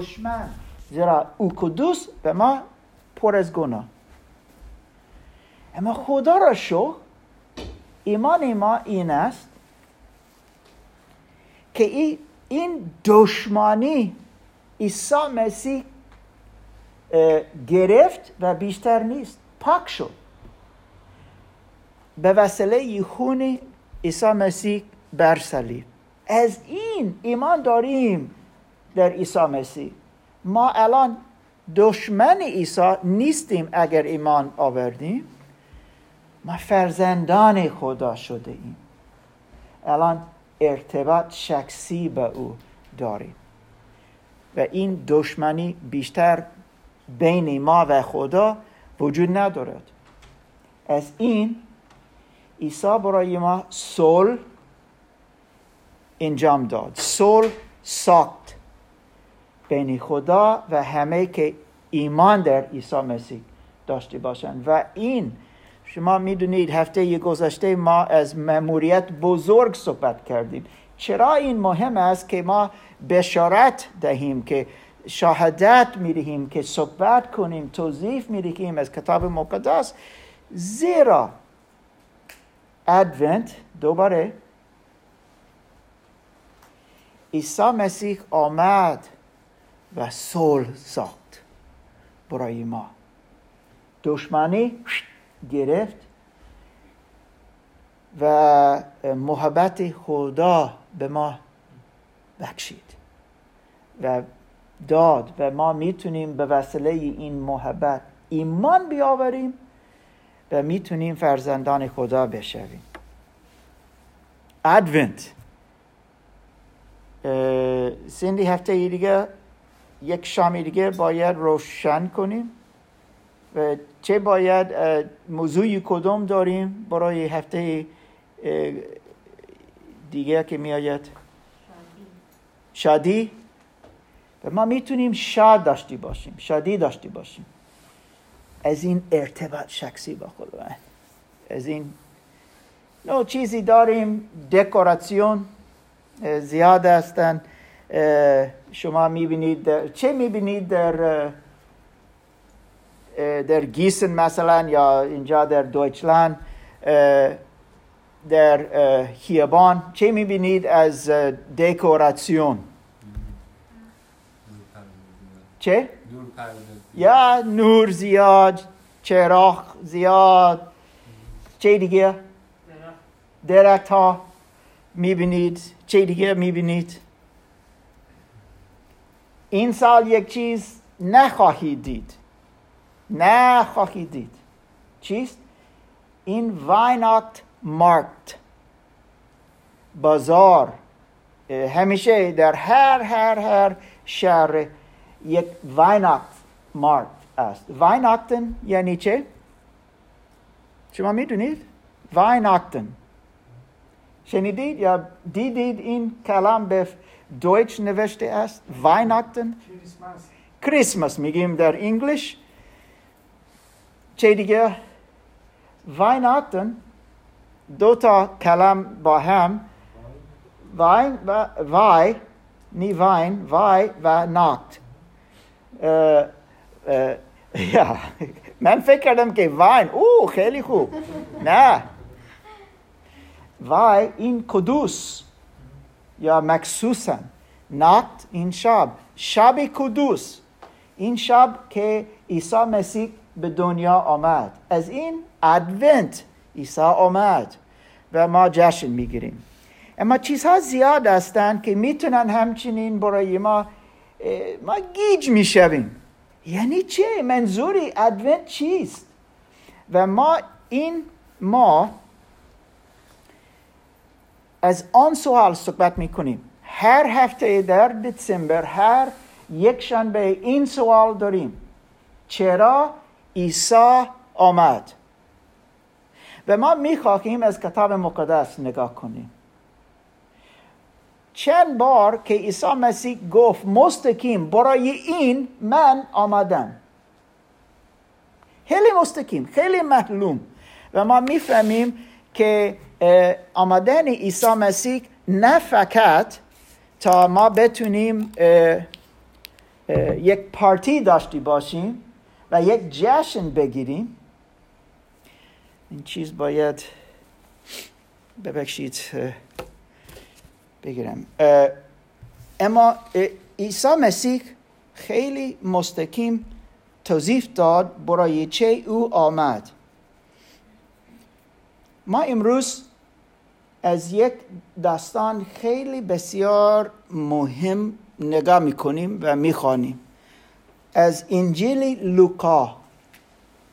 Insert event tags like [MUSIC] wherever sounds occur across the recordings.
دشمن زیرا او کدوس به ما پر از گناه. اما خدا را شو ایمان ما این است که این دشمانی عیسی مسیح گرفت و بیشتر نیست پاک شد. به وسیله خون عیسی مسیح بر از این ایمان داریم. در عیسی مسیح. ما الان دشمن عیسی نیستیم اگر ایمان آوردیم. ما فرزندان خدا شده ایم. الان ارتباط شخصی به او داریم. و این دشمنی بیشتر بین ما و خدا وجود ندارد. از این عیسی برای ما صلح انجام داد. صلح ساخت. بین خدا و همه که ایمان در عیسی مسیح داشته باشند. و این شما می‌دونید هفته گذشته ما از مموریت بزرگ صحبت کردیم. چرا این مهم است که ما بشارت دهیم که شهادت می‌دهیم که صحبت کنیم توضیح می‌دهیم از کتاب مقدس. زیرا ادونت دوباره عیسی مسیح آمد و صلح ساخت برای ما. دشمنی گرفت و محبت خدا به ما بخشید و داد و ما می‌تونیم به وسیله این محبت ایمان بیاوریم و می‌تونیم فرزندان خدا بشویم. ادونت سندی هفته دیگه یک شامی دیگه باید روشن کنیم و چه باید موضوعی کدوم داریم برای هفته دیگه که میآید؟ شادی. و ما می‌تونیم شاد داشتی باشیم شادی داشتی باشیم. از این ارتباط شخصی با خدا از این نو چیزی داریم دکوراسیون زیاد هستن شما می‌بینید چه می‌بینید در در گیسن مثلا یا اینجا در دویچلند در خیابان چه می‌بینید از دکوراسیون چه؟ یا نور زیاد چراغ زیاد چه دیگه؟ درخت ها می‌بینید چه دیگه می‌بینید این سال یک چیز نخواهید دید نخواهید دید چیست؟ این وایناکت مارکت بازار همیشه در هر هر هر شهر یک Weihnachtsmarkt است Weihnachten یعنی چه؟ شما می‌دونید؟ Weihnachten شنیدید یا دیدید این کلام به Deutsch نوشته است Weihnachten کریسمس میگیم در English چه دیگه وایناکتن دو تا کلام با هم واین و وای نی واین وای و ناکت یا من فکر کردم که واین او خیلی خوب نه وای این کدوس یا مکسوسن نقد این شب شب کدوس این شب که عیسی مسیح به دنیا آمد. از این ادونت عیسی آمد. و ما جشن می‌گیریم. اما چیزها زیاد هستند که می‌تونن همچنین برای ما ما گیج می‌شویم. یعنی چه؟ منظوری ادونت چیست؟ و ما این ما از آن سوال صحبت می‌کنیم. هر هفته در دسامبر هر یک شنبه این سوال داریم. چرا عیسی آمد؟ و ما می‌خواهیم از کتاب مقدس نگاه کنیم. چند بار که عیسی مسیح گفت مستقیم برای این من آمدم. خیلی مستقیم خیلی معلوم. و ما می‌فهمیم که آمدن عیسی مسیح نه فقط تا ما بتونیم یک پارتی داشتی باشیم و یک جشن بگیریم. این چیز باید ببخشید بگیرم. اما عیسی مسیح خیلی مستقیم توضیح داد برای چه او آمد. ما امروز از یک داستان خیلی بسیار مهم نگاه می‌کنیم و می‌خوانیم. از انجیل لوکا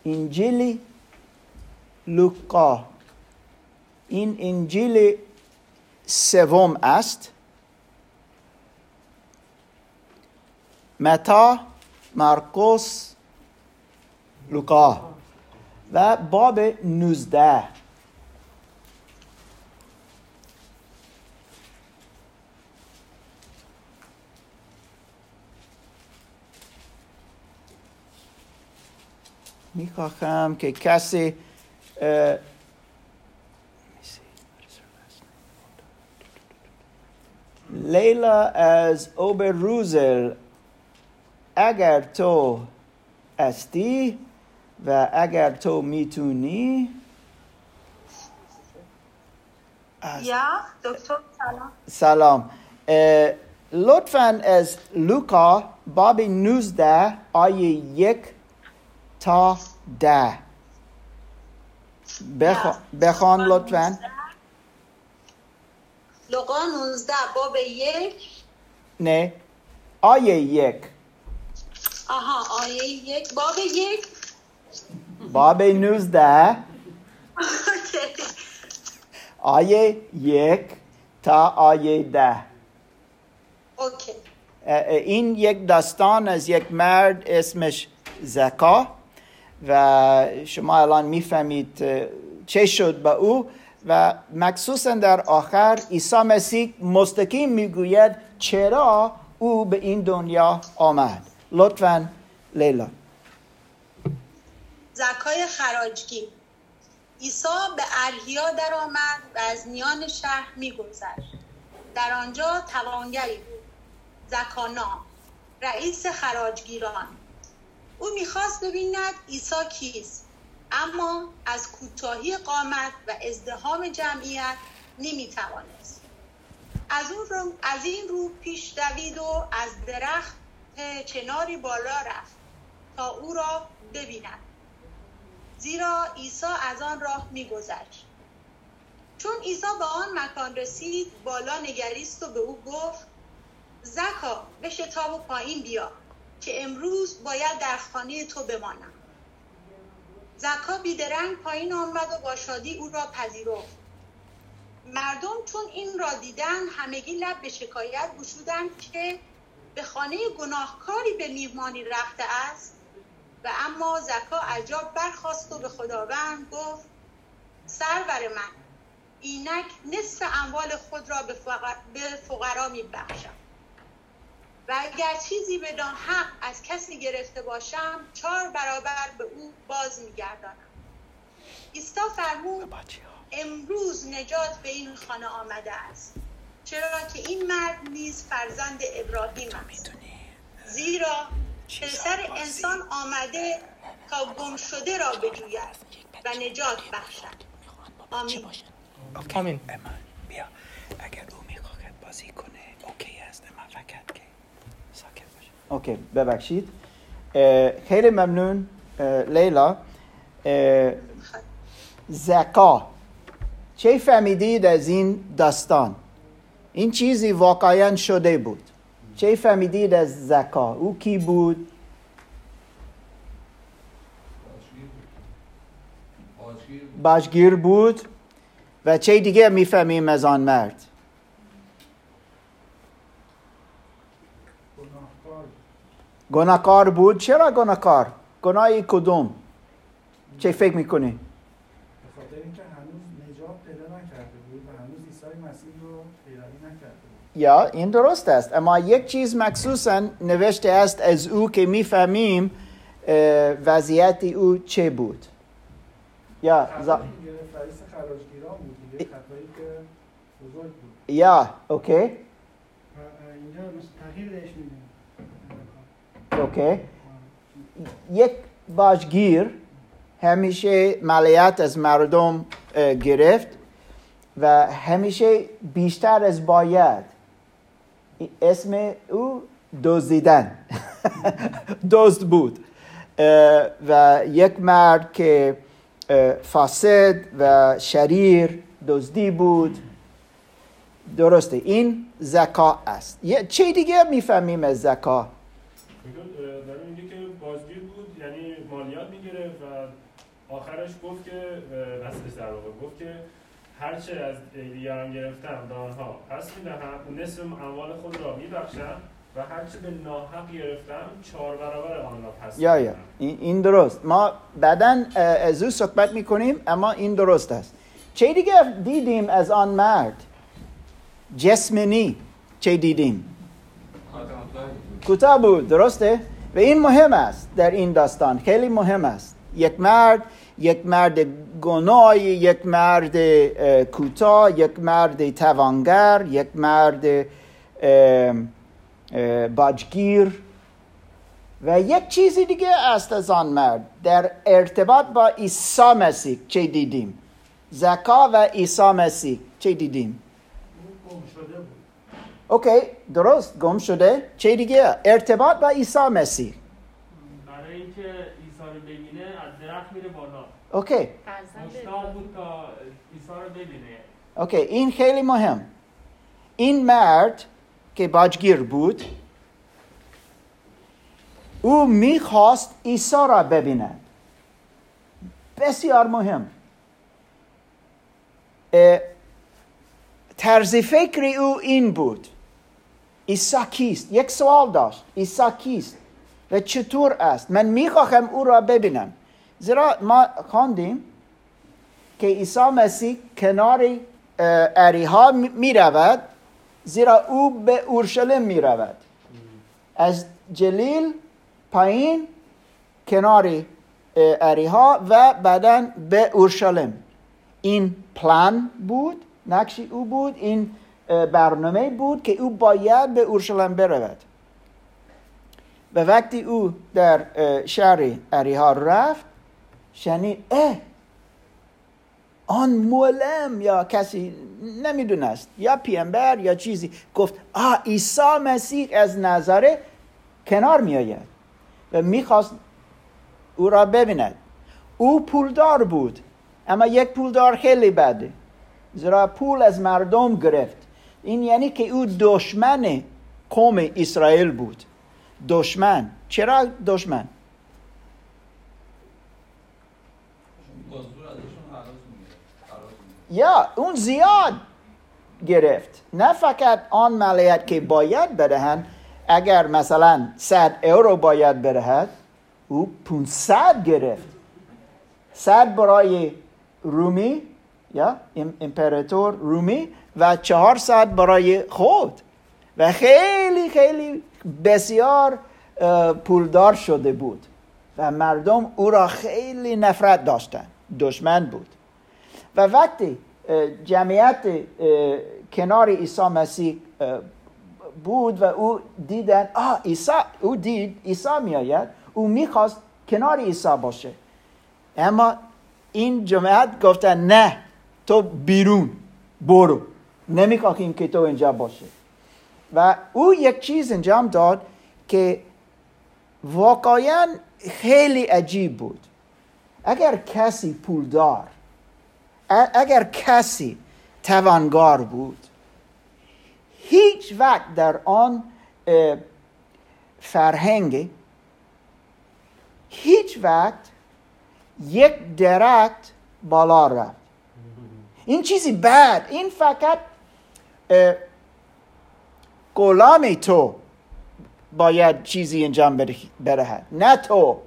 انجیل لوکا این انجیل سوم است. متا مرقس لوکا و باب 19 می‌خواهم که کسی لیلا از اوبروزل اگر تو استی و اگر تو می‌تونی یا دکتر سلام. سلام. لطفا از لوکا باب 19 آیه یک تا ده. بخوان لطفا. لوقا 19 باب یک. نه. آیه یک. آها آیه یک. باب یک. باب 19 آیه یک تا آیه ده. اوکی. این یک داستان از یک مرد اسمش زکا. و شما الان می‌فهمید چه شد به او. و مخصوصا در آخر عیسی مسیح مستقیم می‌گوید چرا او به این دنیا آمد. لطفا لیلا. زکای خراجگی عیسی به ارهیا در آمد و از میان شهر میگذشت. در آنجا توانگری بود. زکانا رئیس خراجگیران. او می‌خواست ببیند عیسی کیست. اما از کوتاهی قامت و ازدهام جمعیت نمی‌توانست. از, اون رو، از این رو پیش دوید و از درخت چناری بالا رفت تا او را ببیند. زیرا عیسی از آن راه میگذشت. چون عیسی به آن مکان رسید بالا نگریست و به او گفت زکا به شتاب و پایین بیا. که امروز باید در خانه تو بمانم. زکا بیدرنگ پایین آمد و با شادی او را پذیرفت. مردم چون این را دیدن همگی لب به شکایت گشودند که به خانه گناهکاری به میهمانی رفته است. و اما زکا عجاب برخواست و به خداوند گفت سرور من اینک نصف اموال خود را به فقرا میبخشم. و اگر چیزی بدان حق از کسی گرفته باشم چهار برابر به او باز میگردانم. عیسی فرمود امروز نجات به این خانه آمده است. چرا که این مرد نیز فرزند ابراهیم است. زیرا پسر انسان آمده تا گم شده را بجوید و نجات بخشد. آمین. آمین. بیا. اگر او می‌خواهد بازی کنه okay است اما فقط که ساکت باشه okay ببخشید خیلی ممنون لیلا زکا چه فهمیدید از این داستان این چیزی واقعا شده بود چه فهمیدید از زکا او کی بود باشگیر بود و چه دیگه می‌فهمیم از آن مرد گناهکار بود؟ چرا گناهکار؟ گناهی کدوم؟ چه فکر می‌کنی؟ یا این درست است. اما یک چیز مخصوصا نوشته است از او که می‌فهمیم وضعیت او چه بود. یا یا اوکی. اوکی یک باجگیر همیشه مالیات از مردم گرفت و همیشه بیشتر از باید. ای- اسم او دزدیدن. [LAUGHS] دزد بود. و یک مرد که فاسد و شریر دزدی بود. درسته. این زکا است. چی دیگه می‌فهمیم از زکا؟ اه، داره میگه که بازگیر بود یعنی مالیات می‌گرفت و آخرش گفت که اصلش در واقع گفت که هرچه از دیگران گرفتم به آنها پس می‌دهم نصف اموال خود را میبخشم و هرچه به ناحق گرفتم چهار برابر آن را پس یا یا. این درست. ما بعدا از او صحبت می‌کنیم اما این درست است. چه دیگه دیدیم از آن مرد؟ جسمنی چه دیدیم؟ کوتاه بود درسته؟ و این مهم است در این داستان خیلی مهم است. یک مرد یک مرد گناه یک مرد اه، کوتاه یک مرد توانگر یک مرد باجگیر و یک چیزی دیگه است از آن مرد. در ارتباط با عیسی مسیح چه دیدیم؟ زکا و عیسی مسیح چه دیدیم؟ okay درست گم شده. چه دیگه؟ ارتباط با عیسی مسیح. برای اینکه عیسی رو ببینه از درخت میره بالا. okay. مشتاق بود تا عیسی رو ببینه. okay این خیلی مهم. این مرد که باجگیر بود او می‌خواست عیسی را ببیند. بسیار مهم. طرز فکر او این بود. عیسی کیست یک سوال داشت. عیسی کیست و چطور است؟ من می‌خواهم او را ببینم. زیرا ما خواندیم که عیسی مسیح کنار اریها می رود زیرا او به اورشلیم می رود از جلیل پایین کنار اریها و بعدا به اورشلیم. این پلان بود. نقش او بود. این برنامه بود که او باید به اورشلیم برود. و وقتی او در شهر اریها رفت شنید اه آن مولم یا کسی نمی‌دونست یا پیامبر یا چیزی گفت آه عیسی مسیح از نظره کنار میآید و می‌خواست او را ببیند. او پولدار بود اما یک پولدار خیلی بده زیرا پول از مردم گرفت. این یعنی که او دشمن قوم اسرائیل بود. دشمن. چرا دشمن. یا اون زیاد گرفت. نه فقط آن مالیات که باید بدهند اگر مثلا 100 اورو باید بدهد او 500 گرفت. 100 برای رومی یا ام- امپراتور رومی و 400 برای خود. و خیلی خیلی بسیار پولدار شده بود. و مردم او را خیلی نفرت داشتند. دشمن بود. و وقتی جمعیت کنار عیسی مسیح بود و او دیدن آه عیسی او دید عیسی میآید او می‌خواست کنار عیسی باشه. اما این جماعت گفتن نه تو بیرون برو. نمی‌خواهیم که تو اینجا باشه. و او یک چیز انجام داد که واقعا خیلی عجیب بود. اگر کسی پولدار اگر کسی توانگار بود هیچ وقت در آن فرهنگ هیچ وقت یک درخت بالا رفت. این چیزی بد این فقط غلام تو باید چیزی انجام بده- بدهد نه تو.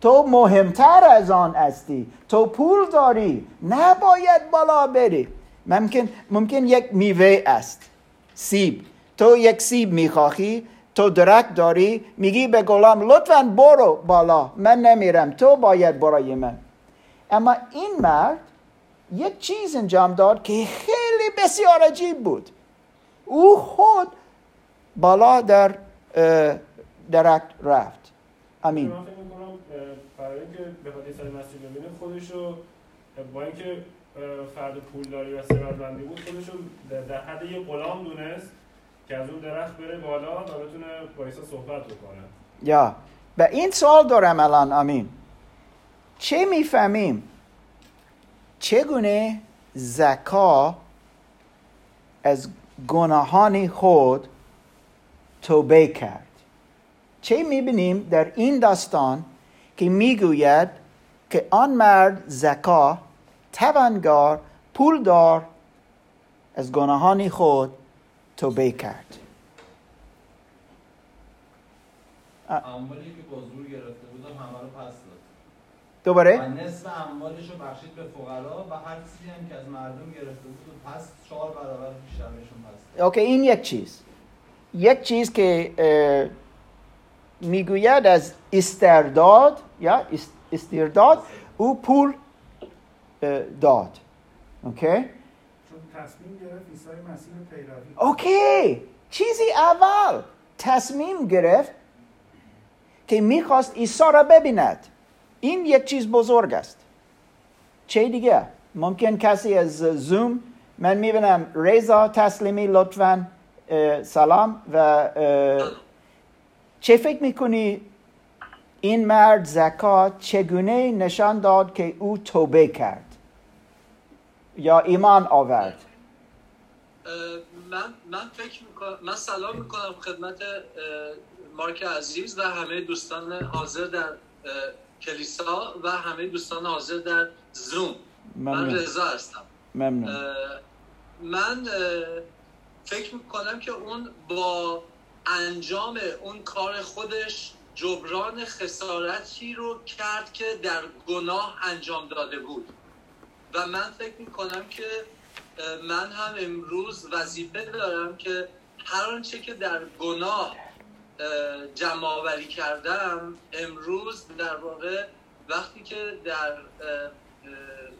تو مهمتر از آن هستی. تو پول داری. نباید بالا بری. ممکن ممکن یک میوه است. سیب. تو یک سیب می‌خواهی تو درک داری میگی به غلام لطفا برو بالا. من نمیرم. تو باید برای من. اما این مرد یک چیز انجام داد که خیلی بسیار عجیب بود. او خود بالا در اه، درک رفت. امین من فکر می‌کنم برای اینکه بخواد عیسی مسیح ببینه خودشو با اینکه فرد پولداری و ثروتمندی بود خودشو در- در حد یه غلام دونست که از اون درخت بره بالا و بتونه با عیسی صحبت بکنه. یا. به این سوال دارم الان. امین چه می‌فهمیم؟ چگونه زکا از گناهان خود توبه کرد؟ چه می‌بینیم در این داستان که می‌گوید که آن مرد زکا توانگار پولدار از گناهان خود توبه کرد. که با زور گرفته بودم همه رو پس دوباره؟ و نصف اموالش رو بخشید به فقرا و هر چیزی هم که از مردم گرفته بود و پس چهار برابر بیشتر بهشون پس okay این یک چیز. یک چیز که می‌گوید از استرداد یا است- استرداد او پول داد. okay؟ چون تصمیم گرفت عیسی مسیح رو پیروی. okay چیزی اول تصمیم گرفت که می‌خواست عیسی را ببیند. این یک چیز بزرگ است. چه دیگه؟ ممکن کسی از زوم من می‌بینم رضا تسلیمی لطفا سلام و چه فکر می‌کنی این مرد زکات چگونه نشان داد که او توبه کرد؟ یا ایمان آورد؟ من من فکر می‌کنم من سلام می‌کنم خدمت مارک عزیز و همه دوستان حاضر در کلیسا و همه دوستان حاضر در زوم. من ممنون. رضا هستم. ممنون. اه، من اه، فکر می‌کنم که اون با انجام اون کار خودش جبران خسارتی رو کرد که در گناه انجام داده بود. و من فکر می‌کنم که من هم امروز وظیفه دارم که هر آنچه که در گناه اه، جمع آوری کردم امروز در واقع وقتی که در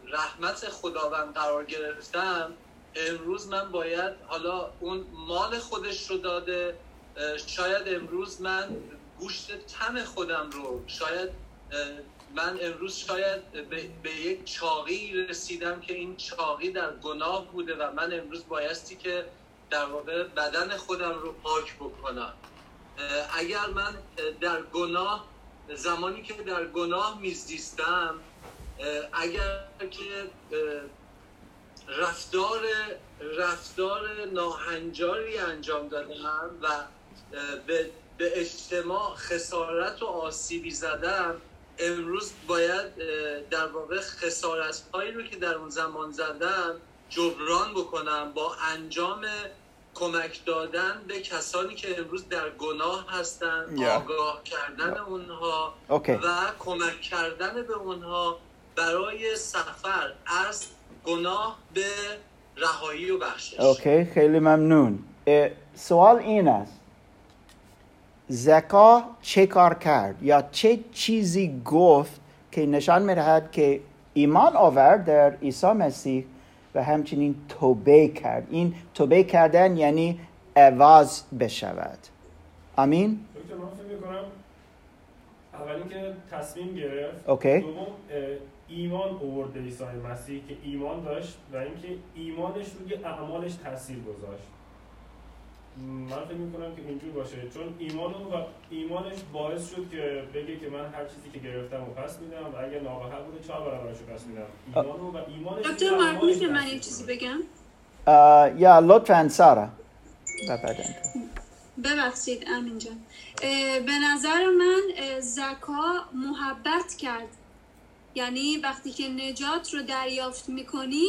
رحمت خداوند قرار گرفتم امروز من باید حالا اون مال خودش رو داده شاید امروز من گوشت تن خودم رو شاید من امروز شاید به, به یک چاقی رسیدم که این چاقی در گناه بوده و من امروز بایستی که در واقع بدن خودم رو پاک بکنم. اگر من در گناه زمانی که در گناه میزیستم اگر که رفتار رفتار ناهنجاری انجام دادم و به, به اجتماع خسارت و آسیبی زدم امروز باید در واقع خسارت هایی رو که در اون زمان زدم جبران بکنم با انجام کمک دادن به کسانی که امروز در گناه هستند Yeah. آگاه کردن اونها اوکی. و کمک کردن به اونها برای سفر از گناه به رهایی و بخشش. اوکی خیلی ممنون. سوال این است. زکا چه کار کرد؟ یا چه چیزی گفت که نشان می‌دهد که ایمان آورد در عیسی مسیح و همچنین توبه کرد. این توبه کردن یعنی عوض بشود. امین دکتر من فکر می‌کنم اول اینکه تصمیم گرفت. اوکی. دوم ایمان به عیسی مسیح که ایمان داشت و اینکه ایمانش روی اعمالش تاثیر گذاشت. من فکر می‌کنم که اینجور باشه. چون ایمان و ایمانش باعث شد که بگه که من هر چیزی که گرفتم و پس میدم و اگر نابحق بوده چهار برابرش رو پس میدم. ایمان و ایمانش دکتر میشه من یه چیزی. بگم؟ یا لطفا سارا. ببخشید امین جان. به نظر من زکا محبت کرد. یعنی وقتی که نجات رو دریافت می‌کنی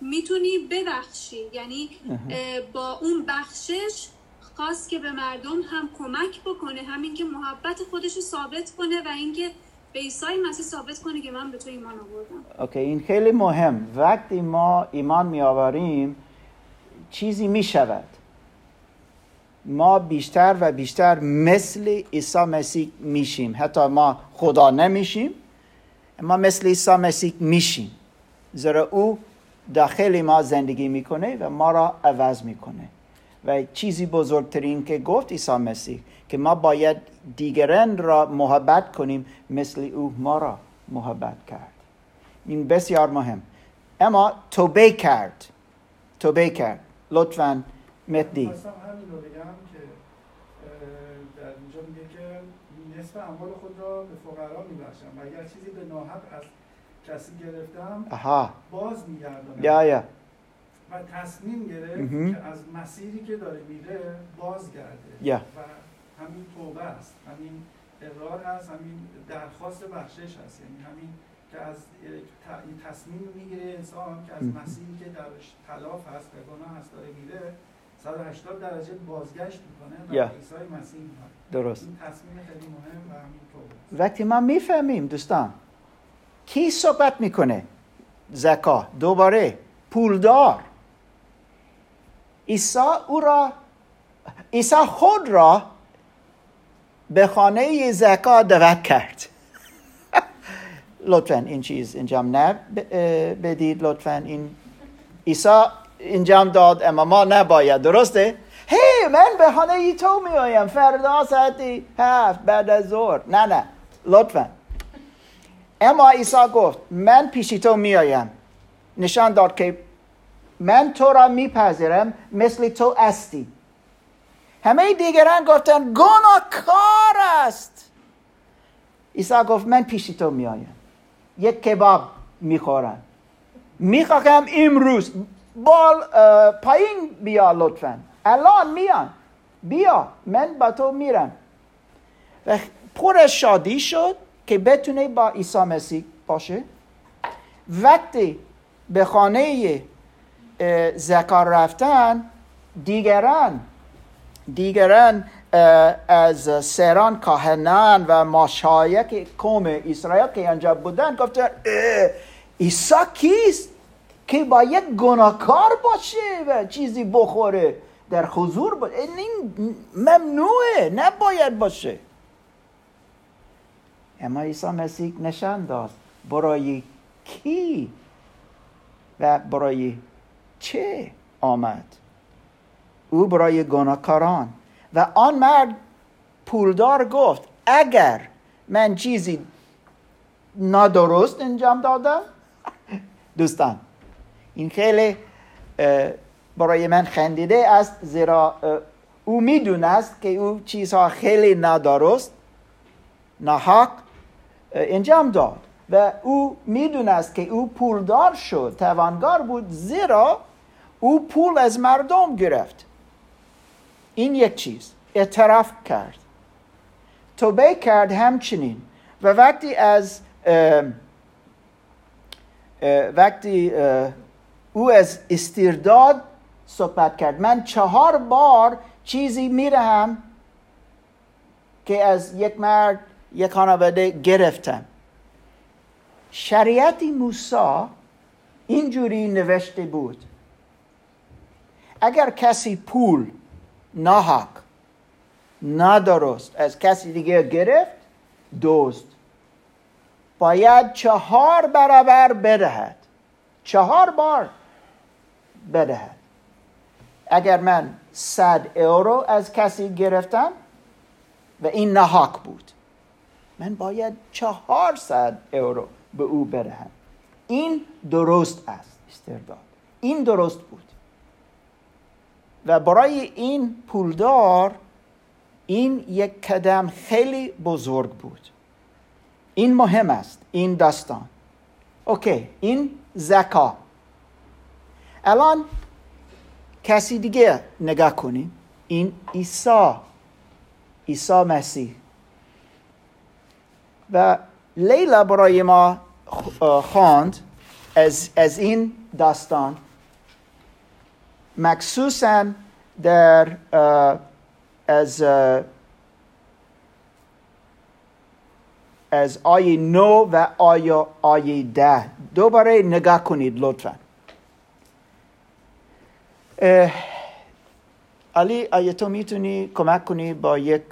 می‌تونی ببخشی. یعنی با اون بخشش خواست که به مردم هم کمک بکنه همین که محبت خودش رو ثابت کنه و اینکه به عیسی مسیح ثابت کنه که من به تو ایمان آوردم. اوکی این خیلی مهم. وقتی ما ایمان می آوریم چیزی می شود ما بیشتر و بیشتر مثل عیسی مسیح میشیم. حتی ما خدا نمیشیم ما مثل عیسی مسیح میشیم. زیرا او داخل ما زندگی می‌کنه و ما را عوض می‌کنه. و چیزی بزرگترین که گفت عیسی مسیح که ما باید دیگران را محبت کنیم مثل او ما را محبت کرد. این بسیار مهم. اما توبه کرد. توبه کرد. لطفا مهدی. که در اینجا که نصف اموال خود را به فقرا میبخشم. و اگر چیزی به ناحق از کسی گرفتم آها باز میگردانم یا یا. و تصمیم گرفت مهم. که از مسیری که داره میره بازگرده. یا. و همین توبه است. همین اقرار هست همین درخواست بخشش هست یعنی همین که از تصمیم می‌گیره انسان که از. مسیری که درش خلاف هست و گناه هست داره میره 180 درجه بازگشت می‌کنه و. به عیسی مسیح میاد. درست. این تصمیم خیلی مهم و همین توبه است. وقتی ما می‌فهمیم دوستان کی صحبت می‌کنه؟ زکا. دوباره. پولدار. عیسی او را عیسی خود را به خانه زکا دعوت کرد. [LAUGHS] لطفا این چیز انجام بدید. لطفا این عیسی انجام داد اما ما نباید. درسته؟ هی من به خانه ای تو می آیم فردا ساعتی هفت بعد از ظهر. نه نه. لطفا. اما عیسی گفت من پیش تو می آیم نشان داد که من تو را میپذیرم مثل تو استی همه دیگران گفتن گناهکار است. عیسی گفت من پیش تو میآیم. یک کباب می‌خورم. می‌خواهم امروز بال پایین بیا لطفا. الان میان. بیا من با تو میرم. و پر شادی شد. که بتونه با عیسی مسیح باشه. وقتی به خانه زکار رفتن دیگران دیگران از سران کاهنان و ماشایک قوم اسرائیل که آنجا بودن گفتن عیسی کیست که باید گناهکار باشه و چیزی بخوره در حضور باشه این ممنوعه نباید باشه. اما عیسی مسیح نشان داد برای کی و برای چه آمد؟ او برای گناهکاران. و آن مرد پولدار گفت اگر من چیزی نادرست انجام دادم؟ دوستان این خیلی برای من خندیده است زیرا او می‌دونست که او چیزها خیلی نادرست ناحق انجام داد. و او می‌دونست که او پولدار شد توانگار بود زیرا او پول از مردم گرفت. این یک چیز. اعتراف کرد. توبه کرد همچنین. و وقتی از وقتی او از استرداد صحبت کرد. من چهار بار چیزی میرهم که از یک مرد یک خانواده گرفتم شریعت موسی اینجوری نوشته بود. اگر کسی پول ناحق نادرست از کسی دیگه گرفت دوست باید چهار برابر بدهد. چهار بار بدهد. اگر من صد اورو از کسی گرفتم و این ناحق بود. من باید چهارصد اورو به او بدهم این درست است استرداد. این درست بود. و برای این پولدار این یک قدم خیلی بزرگ بود. این مهم است این داستان. اوکی این زکا. الان کسی دیگه نگاه کنیم. این عیسی عیسی مسیح. و لیلا برای ما خواند از, از این داستان. مخصوصا در از از آیه نو و آیه آیه ده. دوباره نگاه کنید لطفا. علی آیا تو می‌تونی کمک کنی با یک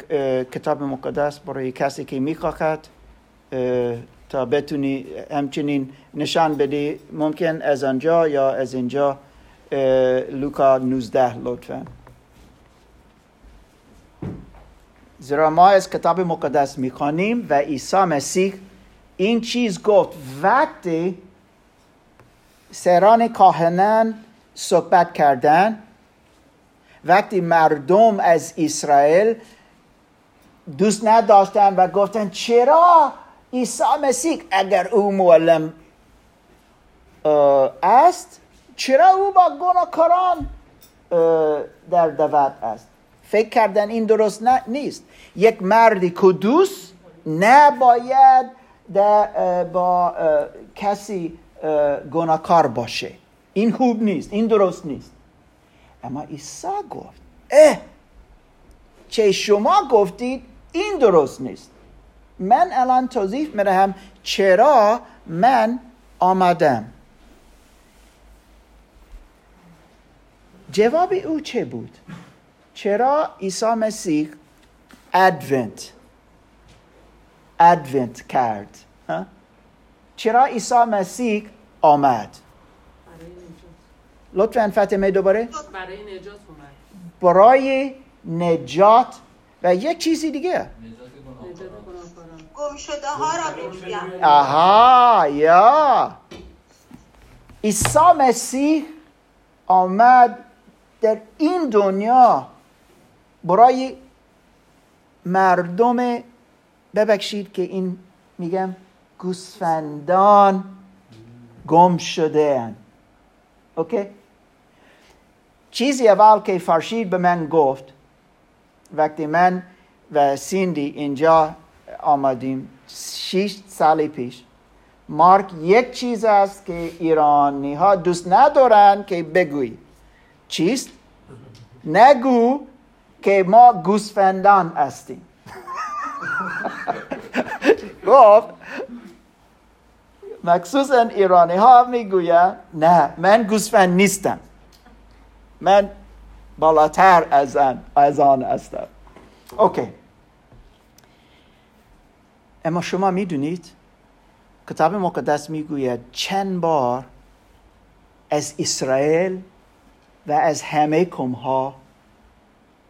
کتاب مقدس برای کسی که می‌خواهد اه، تا بتونی همچنین نشان بدی ممکن از آنجا یا از اینجا لوکا 19 لطفا. زیرا ما از کتاب مقدس می‌خوانیم و عیسی مسیح این چیز گفت. وقتی سران کاهنان صحبت کردن وقتی مردم از اسرائیل دوست نداشتن و گفتن چرا عیسی مسیح اگر او معلم است چرا او با گناهکاران در دعوت است؟ فکر کردن این درست نیست. یک مردی کدوس نباید با کسی گناهکار باشه. این خوب نیست این درست نیست. اما عیسی گفت اه چه شما گفتید این درست نیست. من الان توضیح می‌دهم چرا من آمدم. جواب او چه بود؟ چرا عیسی مسیح ادونت ادونت کرد. چرا عیسی مسیح آمد؟ لطفا فتمه دوباره. برای نجات اومد. برای نجات و یک چیزی دیگه. گم شده ها را بگویم. آها یا. عیسی مسیح آمد در این دنیا برای مردم ببخشید که این میگم گوسفندان گم شده هن. اوکی؟ چیزی اول که فرشید به من گفت وقتی من و سیندی اینجا آمدیم شیش سال پیش. مارک یک چیز است که ایرانی ها دوست ندارن که بگویی. چیست؟ نگو که ما گوسفندان هستیم. گفت [LAUGHS] مخصوصا ایرانی ها می‌گوید نه من گوسفند نیستم. من بالاتر از آن از آن هستم. اوکی. اما شما می‌دونید کتاب مقدس می‌گوید چند بار از اسرائیل و از همه کم ها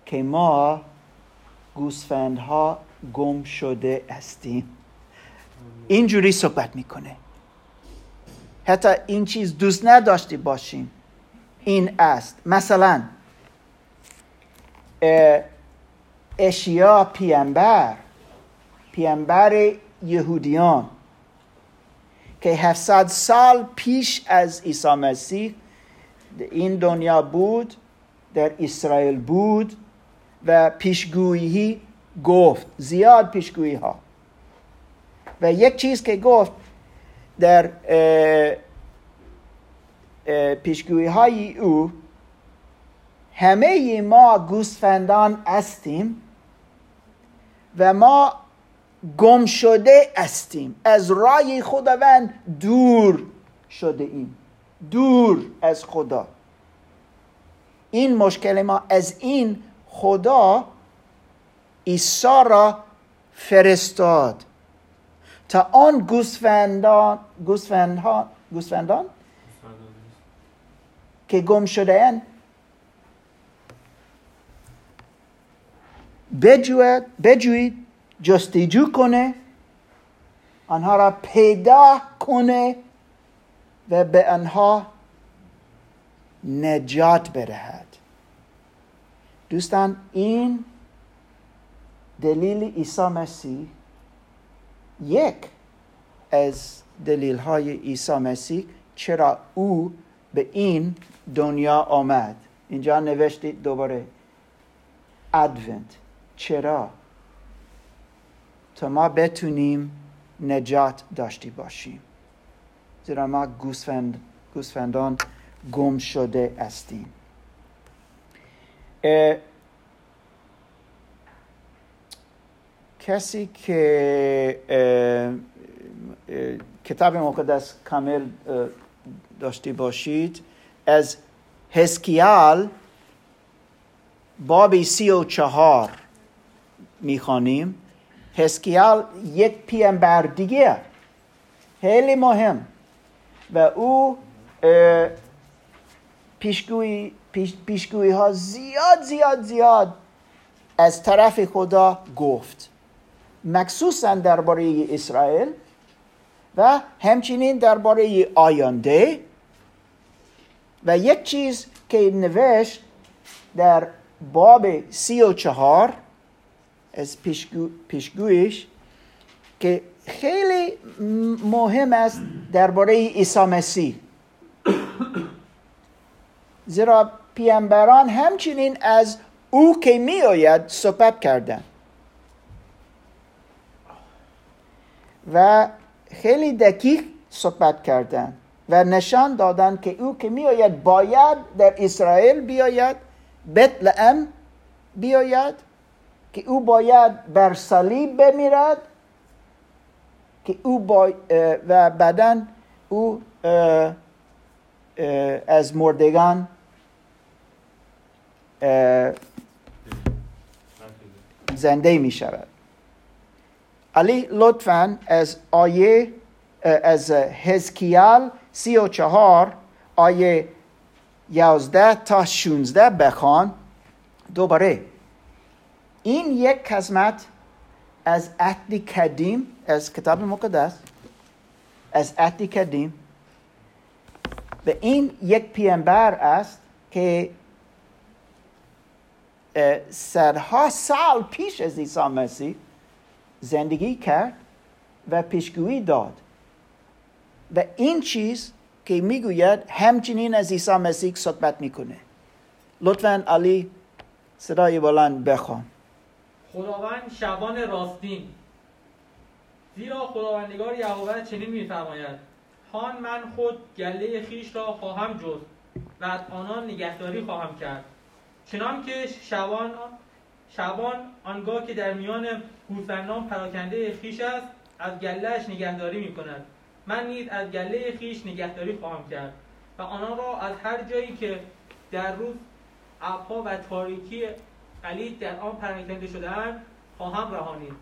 که ما گوسفندها گم شده هستیم. اینجوری صحبت می‌کنه. حتی این چیز دوست نداشتی باشیم این است. مثلا اشیا پیامبر پیامبر یهودیان که 700 سال پیش از عیسی مسیح این دنیا بود در اسرائیل بود و پیشگویی گفت زیاد پیشگویی ها و یک چیز که گفت در پیشگویی های او همه ما گوسفندان هستیم و ما گم شده هستیم از رای خداوند دور شده ایم. دور از خدا. این مشکل ما از این خدا عیسی را فرستاد. تا آن گوسفندان گوسفندان گوسفندان؟ که گم شده اند بجوید بجوید. جستجو کنه آنها را پیدا کنه و به آنها نجات بدهد دوستان این دلیل عیسی مسیح یک از دلیل های عیسی مسیح چرا او به این دنیا آمد. اینجا نوشتید دوباره. ادونت چرا؟ تا ما بتونیم نجات داشتی باشیم. زیرا ما گوسفند، گوسفندان گم شده هستیم. کسی که کتاب مقدس کامل داشتی باشید از هسکیال بابی سی و چهار می‌خوانیم. هسکیال یک پیامبر دیگه خیلی مهم. و او پیشگویی پیش، پیشگویی ها زیاد زیاد زیاد از طرف خدا گفت. مخصوصا درباره اسرائیل و همچنین درباره آینده و یک چیز که نوشت در باب سی و چهار از پیشگو، پیشگویش که خیلی مهم است درباره عیسی مسیح. زیرا پیامبران همچنین از او که می آید صحبت کردن و خیلی دقیق صحبت کردن و نشان دادن که او که می آید باید در اسرائیل بیاید بتلهم بیاید که او باید بر صلیب بمیرد که او با و بعدا او از مردگان زنده می شود علی لطفا از آیه از هزکیال سی و چهار آیه یازده تا شونزده بخوان. دوباره این یک قسمت از عهد کدیم از کتاب مقدس از عهد کدیم و این یک پیامبر است که صدها سال پیش از عیسی مسیح زندگی کرد و پیشگویی داد. و این چیز که می‌گوید همچنین از عیسی مسیح صحبت می‌کنه. لطفا علی صدای بلند بخوام خداوند شبان راستین. زیرا خداوندگار یهوه چنین میفرماید هان من خود گله خیش را خواهم جز و از آنان نگهداری خواهم کرد. چنان که شبان شبان آنگاه که در میان گوسفندان پراکنده خیش است از گلهش نگهداری می کند من نیز از گله خیش نگهداری خواهم کرد و آنان را از هر جایی که در روز ابها و تاریکی قلید در آن پراکنده شدهاند خواهم رهانید.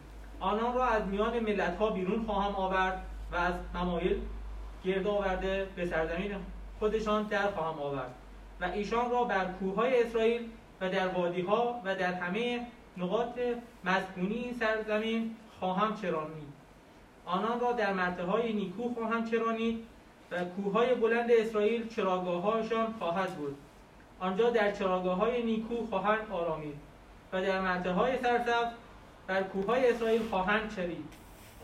آنان را از میان ملت ها بیرون خواهم آورد و از ممایل گرد آورده به سرزمین خودشان در خواهم آورد و ایشان را بر کوههای اسرائیل و در وادی ها و در همه نقاط مسکونی این سرزمین خواهم چرانید. آنان را در مرته های نیکو خواهم چرانید و کوههای بلند اسرائیل چراگاههاشان خواهد بود. آنجا در چراگاه های نیکو خواهند آرامید. و در های سرسبز بر کوههای اسرائیل خواهند چرید.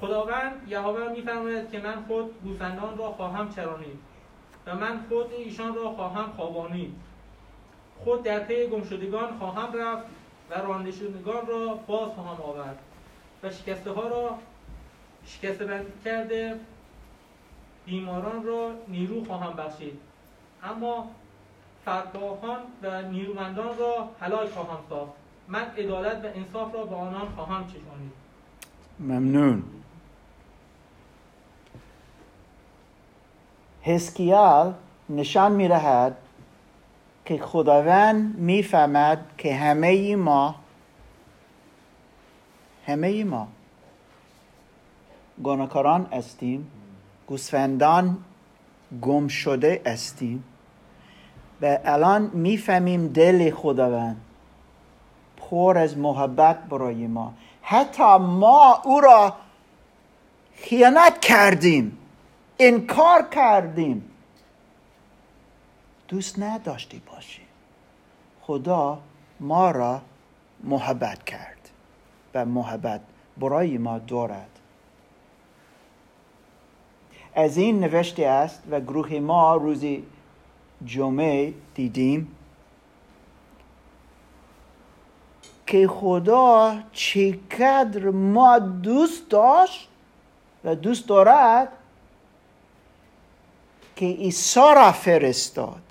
خداوند یهوه میفرماید که من خود گوسفندان را خواهم چرانید و من خود ایشان را خواهم خوابانید. خود در پی گمشدگان خواهم رفت و رانده شدگان را باز خواهم آورد و شکسته ها را شکسته بند کرده بیماران را نیرو خواهم بخشید. اما فرقاهان و نیرومندان را حلال خواهم ساخت. من عدالت و انصاف را به آنان خواهم چشانید. ممنون. حسکیال نشان می رهد که خداوند می‌فهمد که همه ما همه ما گناهکاران استیم گوسفندان گم شده استیم و الان می‌فهمیم دل خداوند پر از محبت برای ما. حتی ما او را خیانت کردیم انکار کردیم. دوست نداشتی باشی. خدا ما را محبت کرد و محبت برای ما دارد. از این نوشته است و گروه ما روزی جمعه دیدیم. که خدا چقدر ما دوست داشت و دوست دارد که عیسی را فرستاد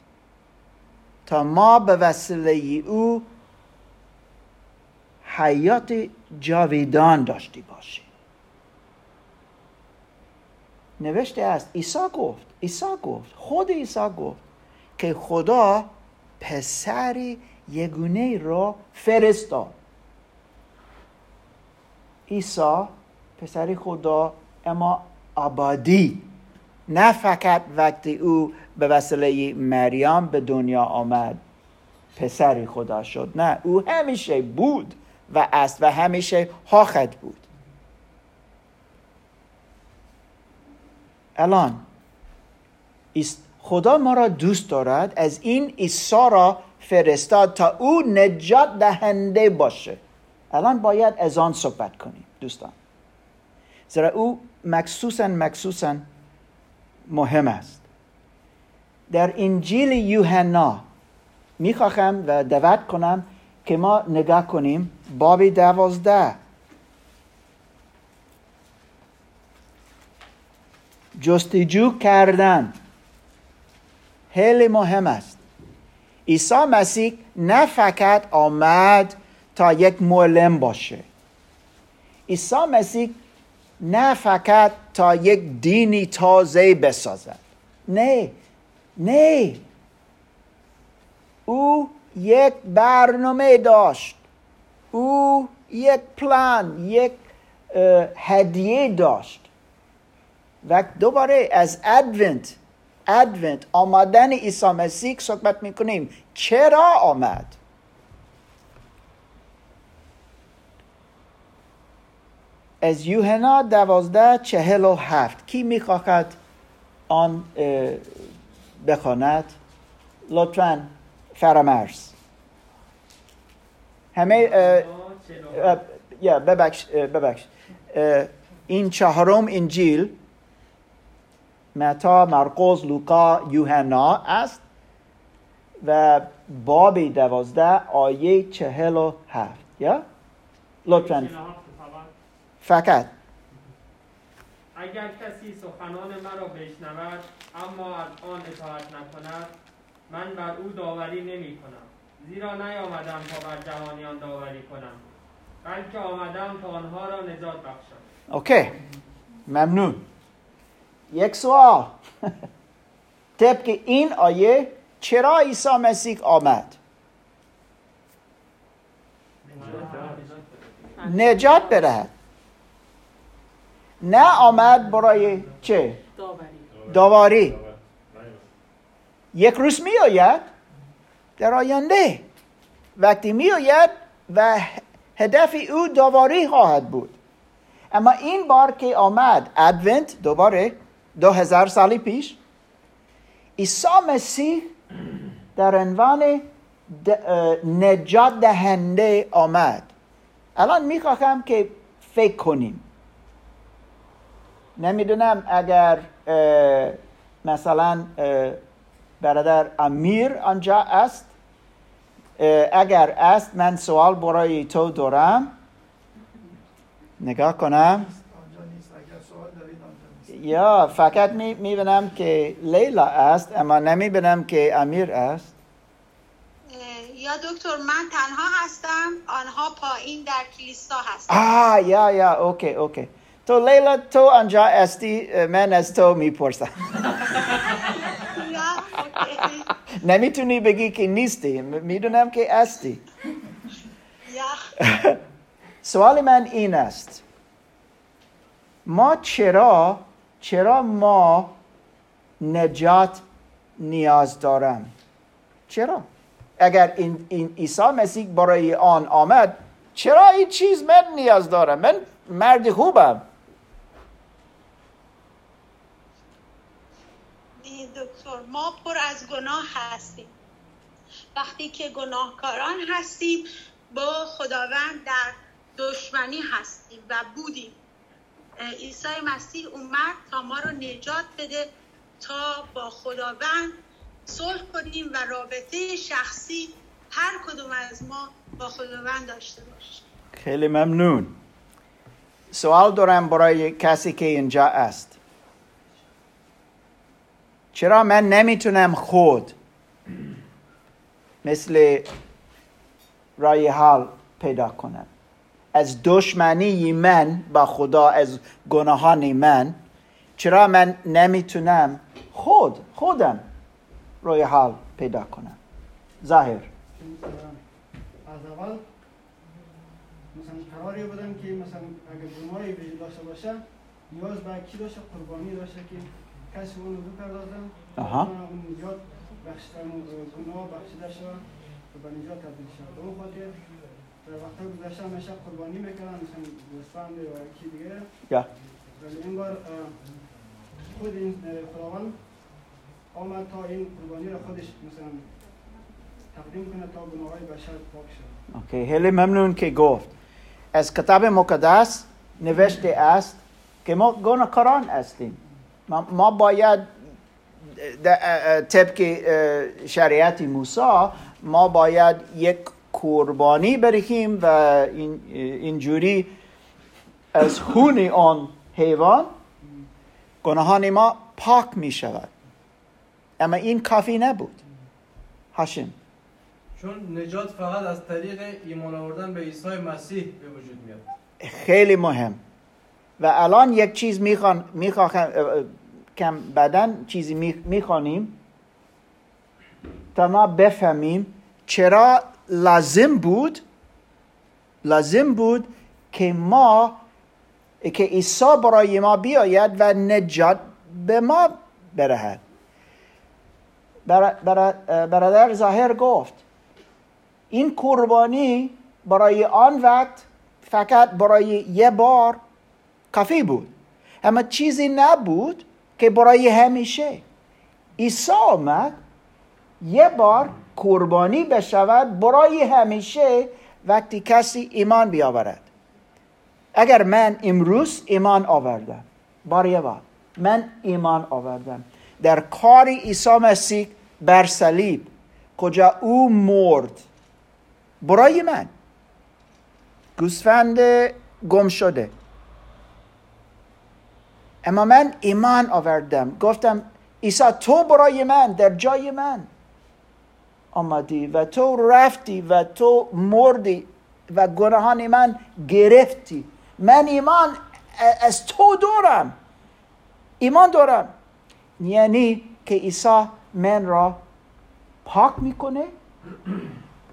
تا ما به وسیله او حیات جاویدان داشتی باشیم. نوشته است عیسی گفت عیسی گفت خود عیسی گفت که خدا پسر یگونه را فرستاد. عیسی پسر خدا اما آبادی. نه فقط وقتی او به وسیله مریم به دنیا آمد پسری خدا شد. نه او همیشه بود و است و همیشه خواهد بود. الان خدا ما را دوست دارد از این عیسی را فرستاد تا او نجات دهنده باشه. الان باید از آن صحبت کنیم دوستان. زیرا او مخصوصا مخصوصا مهم است. در انجیل یوحنا می‌خواهم و دعوت کنم که ما نگاه کنیم. باب دوازده. جستجو کردن. خیلی مهم است. عیسی مسیح نه فقط آمد تا یک معلم باشه. عیسی مسیح نه فقط تا یک دینی تازه بسازد. نه نه. او یک برنامه داشت. او یک پلان یک هدیه داشت. و دوباره از ادونت ادونت آمدن عیسی مسیح صحبت می‌کنیم. چرا آمد؟ از یوهنا دوازده چهل و هفت. کی می‌خواهد آن بخواند؟ لطفا فرامرز. همه ببخش ببخش. این چهارم انجیل متا مرقس لوقا یوحنا است و باب دوازده آیه چهل و هفت. یا؟ لطفا. فقط. اگر کسی سخنان مرا بشنود اما از آن اطاعت نکند من بر او داوری نمی کنم. زیرا نیامدم تا بر جوانیان داوری کنم بلکه آمدم تا آنها را نجات بخشم. اوکی. ممنون. یک سوال. [LAUGHS] طبق این آیه چرا عیسی مسیح آمد؟ نجات بدهد نه آمد برای چه؟ داوری. یک روز می آید در آینده. وقتی می آید و هدف او داوری خواهد بود. اما این بار که آمد ادونت دوباره دو هزار سالی پیش عیسی مسیح در عنوان نجات دهنده آمد. الان می‌خواهم که فکر کنیم. نمی‌دونم اگر مثلا برادر امیر آنجا است. اگر است من سوال برای تو دارم. نگاه کنم. یا فقط می‌بینم که لیلا است اما نمی‌بینم که امیر است. یا دکتر من تنها هستم آنها پایین در کلیسا هستم آه یا یا اوکی اوکی. تو لیلا تو آنجا استی من از تو می‌پرسم. نمی‌تونی بگی که نیستی می‌دونم که استی [LAUGHS] سوال من این است. ما چرا چرا ما نجات نیاز دارم؟ چرا؟ اگر این, این عیسی مسیح برای آن آمد چرا این چیز من نیاز دارم؟ من مرد خوبم. دکتر ما پر از گناه هستیم. وقتی که گناهکاران هستیم با خداوند در دشمنی هستیم و بودیم. عیسی مسیح اومد تا ما رو نجات بده تا با خداوند صلح کنیم و رابطه شخصی هر کدوم از ما با خداوند داشته باشیم. خیلی ممنون. سوال دارم برای کسی که اینجا است. چرا من نمی‌تونم خود مثل رای حال پیدا کنم؟ از دشمنی من با خدا از گناهان من. چرا من نمی‌تونم خود خودم روی حال پیدا کنم؟ ظاهر. از اول مثلا قراری بودم که مثلا اگر گناهی وجود داشته باشه نیاز به کی داشته؟ قربانی داشته که کسی اون رو بپردازم. اون نجات بخشتن گناه بخشیده شد و به نجات تبدیل شد اون خاطر در وقت گذشته همیشه قربانی می‌کردن مثلا گوسفند یا یکی دیگه. یا. ولی این بار خود این خداوند آمد تا این قربانی را خودش مثلا تقدیم کنه تا گناه های بشر پاک شد اوکی خیلی ممنون که گفت. از کتاب مقدس نوشته است که ما گناهکاران هستیم. ما, ما باید طبق شریعت موسی ما باید یک قربانی بریم و این اینجوری از خون آن حیوان گناهان ما پاک می شود. اما این کافی نبود. هاشم چون نجات فقط از طریق ایمان آوردن به عیسی مسیح به وجود میاد. خیلی مهم. و الان یک چیز می‌خوان می‌خواهم کم بدن چیزی می‌خوانیم تا ما بفهمیم چرا لازم بود لازم بود که ما که عیسی برای ما بیاید و نجات به ما برهد. برا- برا- برادر ظاهر گفت این قربانی برای آن وقت فقط برای یه بار کافی بود. اما چیزی نبود که برای همیشه. عیسی آمد یه بار قربانی بشود برای همیشه وقتی کسی ایمان بیاورد. اگر من امروز ایمان آوردم بار بار من ایمان آوردم در کار عیسی مسیح بر صلیب کجا او مرد برای من گوسفند گم شده. اما من ایمان آوردم گفتم عیسی تو برای من در جای من. آمدی و تو رفتی و تو مردی و گناهان من گرفتی. من ایمان از تو دارم. ایمان دارم. یعنی که عیسی من را پاک می‌کنه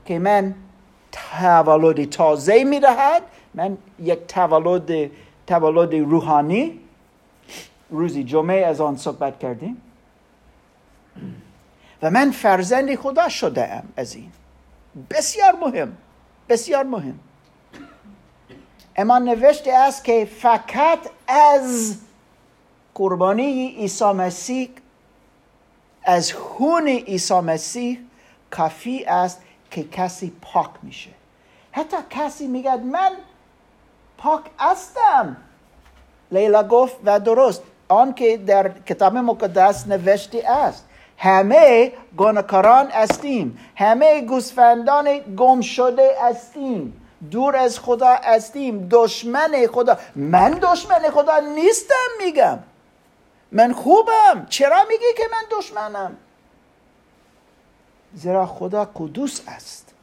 که من تولد تازه می‌دهد. من یک تولد تولد روحانی. روزی جمعه از آن صحبت کردیم. و من فرزند خدا شده ام از این. بسیار مهم بسیار مهم. اما نوشته است که فقط از قربانی عیسی مسیح از خون عیسی مسیح کافی است که کسی پاک میشه. حتی کسی میگه من پاک هستم. لیلا گفت و درست آن که در کتاب مقدس نوشته است. همه گناهکاران هستیم. همه گوسفندان گم شده هستیم. دور از خدا هستیم. دشمن خدا. من دشمن خدا نیستم میگم. من خوبم. چرا میگی که من دشمنم؟ زیرا خدا قدوس است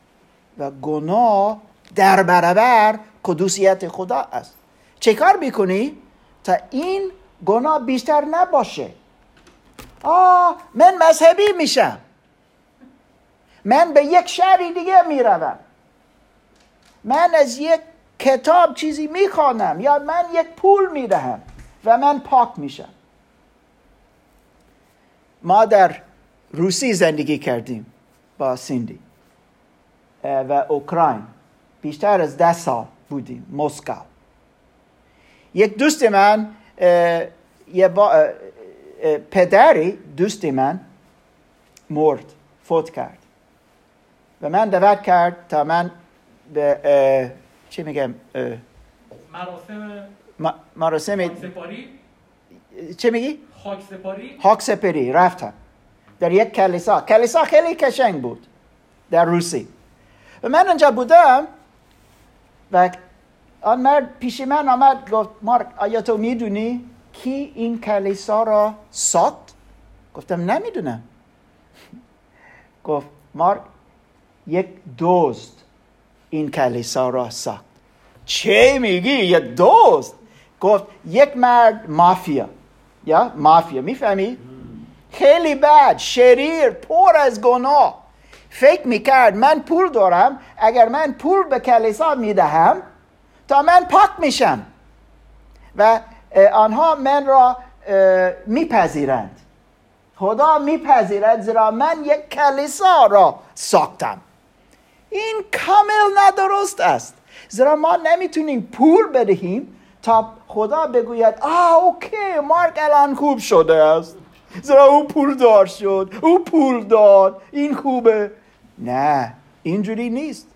و گناه در برابر قدوسیت خدا است. چه کار می‌کنی؟ تا این گناه بیشتر نباشه. آه من مذهبی میشم. من به یک شهری دیگه می‌روم. من از یک کتاب چیزی می‌خوانم. یا من یک پول می‌دهم و من پاک میشم. ما در روسی زندگی کردیم با سیندی و اوکراین. بیشتر از ده سال بودیم مسکو یک دوست من یه با پدری دوست من مرد فوت کرد. و من دعوت کرد تا من به چی میگم مراسم مراسم چه میگی؟ خاک سپاری؟ خاک رفتم. در یک کلیسا. کلیسا خیلی کشنگ بود در روسی. و من اونجا بودم و آن مرد پیش من آمد گفت مارک آیا تو می‌دونی؟ کی این کلیسا را ساخت؟ گفتم نمی‌دونم. گفت مارک یک دوست این کلیسا را ساخت. چه میگی؟ یک دوست گفت یک مرد مافیا. یا مافیا می‌فهمی؟ خیلی بد شریر پر از گناه. فکر می‌کرد من پول دارم اگر من پول به کلیسا می‌دهم تا من پاک میشم. و آنها من را میپذیرند. خدا میپذیرد زیرا من یک کلیسا را ساختم. این کامل ندرست است. زیرا ما نمی‌تونیم پول بدهیم تا خدا بگوید آه اوکی مارک الان خوب شده است. زیرا او پول دار شد او پول داد. این خوبه. نه اینجوری نیست.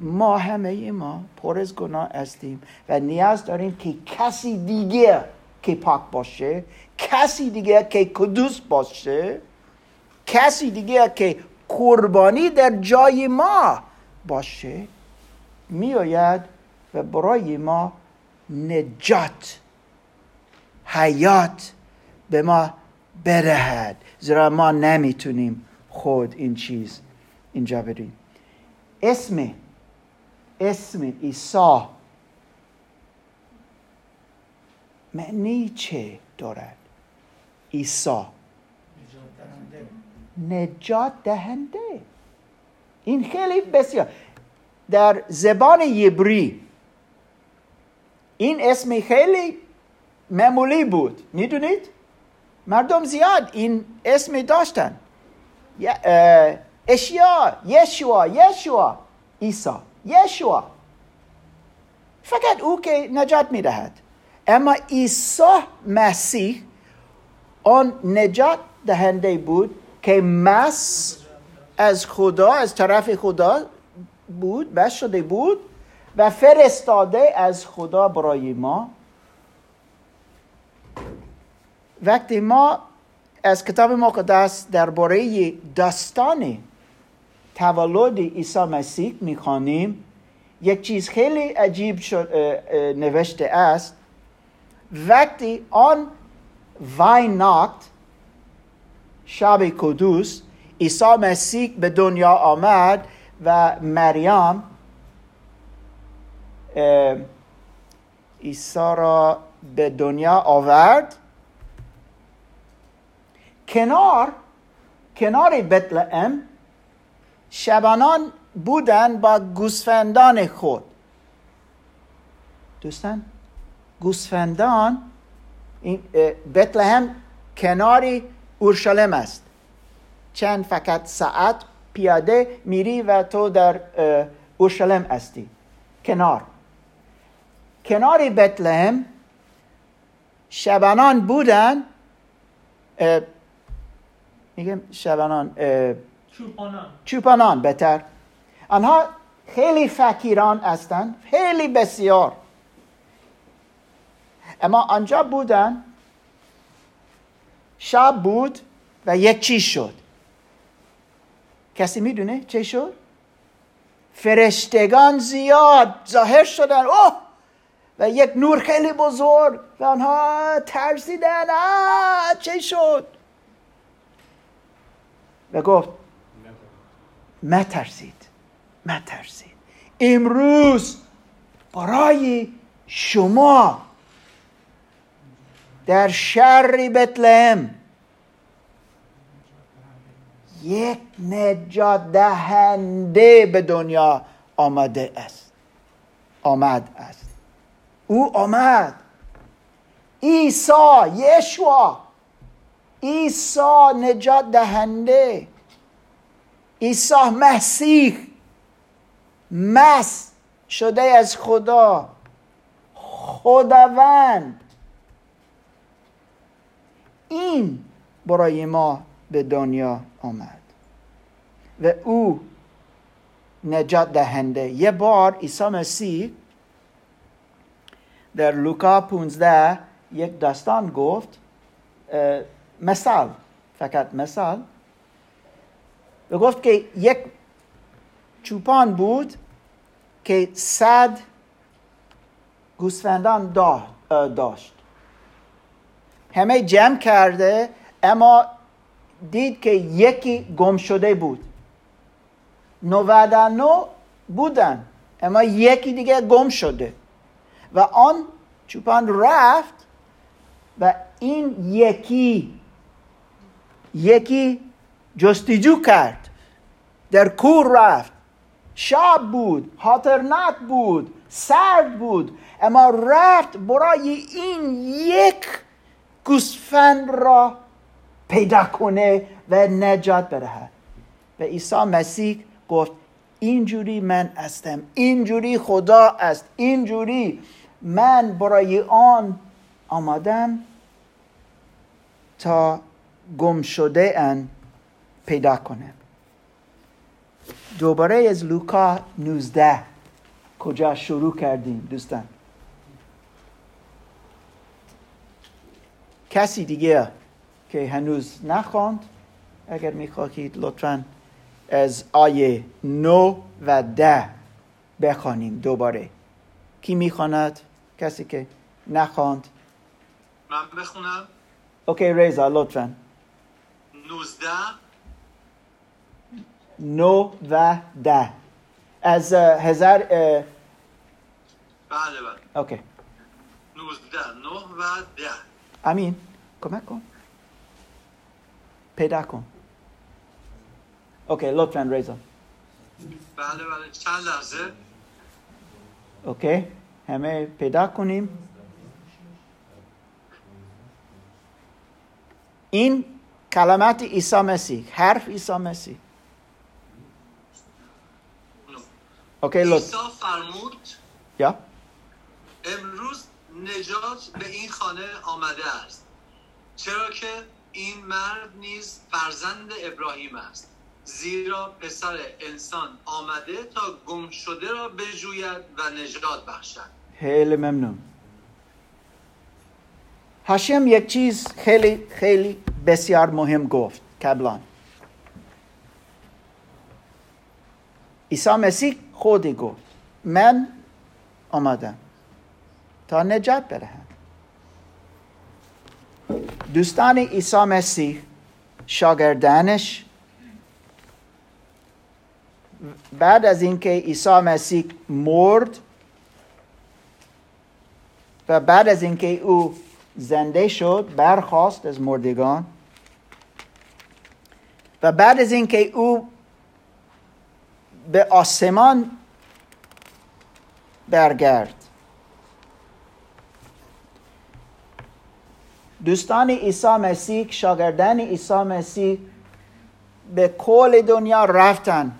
ما همه ما پر از گناه هستیم و نیاز داریم که کسی دیگه که پاک باشه کسی دیگه که کدوس باشه کسی دیگه که قربانی در جای ما باشه میآید و برای ما نجات حیات به ما بدهد زیرا ما نمی‌تونیم خود این چیز اینجا بریم. اسم اسم عیسی. معنی چه دارد؟ عیسی. نجات دهنده. این خیلی بسیار. در زبان یبری این اسم خیلی معمولی بود. می‌دونید؟ مردم زیاد این اسم داشتن. اشیا یشوا یشوا ایسا یشوا. فقط او که نجات می‌دهد. اما عیسی مسیح آن نجات دهنده بود که مس از خدا از طرف خدا بود بس شده بود و فرستاده از خدا برای ما. وقتی ما از کتاب مقدس درباره داستان تولد عیسی مسیح می‌خوانیم. یک چیز خیلی عجیب شد نوشته است. وقتی آن ناکت شب کدوس عیسی مسیح به دنیا آمد و مریم عیسی را به دنیا آورد. کنار کنار بتلهم شبانان بودن با گوسفندان خود. دوستان گوسفندان بتلهم کناری اورشلیم است. چند فقط ساعت پیاده میری و تو در اورشلیم هستی. کنار. کنار بتلهم شبانان بودن میگم شبانان چوپانان. چوپانان بهتر. آنها خیلی فکیران هستند خیلی بسیار. اما آنجا بودن شب بود و یک چیز شد. کسی می‌دونه چه شد؟ فرشتگان زیاد ظاهر شدن. اوه! و یک نور خیلی بزرگ و آنها ترسیدن. آه! چه شد؟ و گفت مترسید. مترسید. امروز برای شما در شر بتلهم یک نجات دهنده به دنیا آمده است. آمد است. او آمد. عیسی یشوا. عیسی نجات دهنده. عیسی مسیح. مس شده از خدا. خداوند. این برای ما به دنیا آمد. و او نجات دهنده. یه بار عیسی مسیح در لوکا 15 یک داستان گفت مثال فقط مثال. و گفت که یک چوپان بود که صد گوسفندان داشت. همه جمع کرده اما دید که یکی گم شده بود. نو بودن اما یکی دیگه گم شده. و آن چوپان رفت و این یکی یکی جستجو کرد. در کور رفت. شب بود خاطرناک بود سرد بود اما رفت برای این یک گوسفند را پیدا کنه و نجات بدهد و عیسی مسیح گفت اینجوری من هستم اینجوری خدا است اینجوری من برای آن آمدم تا گم شده ان پیدا کنم دوباره از لوکا 19 کجا شروع کردیم دوستان؟ کسی دیگه که هنوز نخواند اگر می‌خواهید لطفا از آیه 9 و 10 بخوانیم دوباره. کی می‌خواند؟ کسی که نخواند من بخونم. اوکی ریزا لطفا. 19 9 و 10 از هزار بله بله. اوکی. 19 9 و 10 امین کمک کن. پیدا کن. okay لطفا ریزا. بله بله. چند لحظه؟ okay همه پیدا کنیم. این کلمات عیسی مسیح حرف عیسی مسیح. okay عیسی فرمود یا؟ امروز نجات به این خانه آمده است. چرا که این مرد نیز فرزند ابراهیم است. زیرا پسر انسان آمده تا گم شده را بجوید و نجات بخشد. خیلی ممنون. هاشم یک چیز خیلی خیلی بسیار مهم گفت قبلا عیسی مسیح خودی گفت من آمدم. تا نجات بدهم دوستان عیسی مسیح شاگردانش. بعد از اینکه عیسی مسیح مرد و بعد از اینکه او زنده شد برخاست از مردگان. و بعد از اینکه او به آسمان برگرد. دوستان عیسی مسیح شاگردان عیسی مسیح به کل دنیا رفتن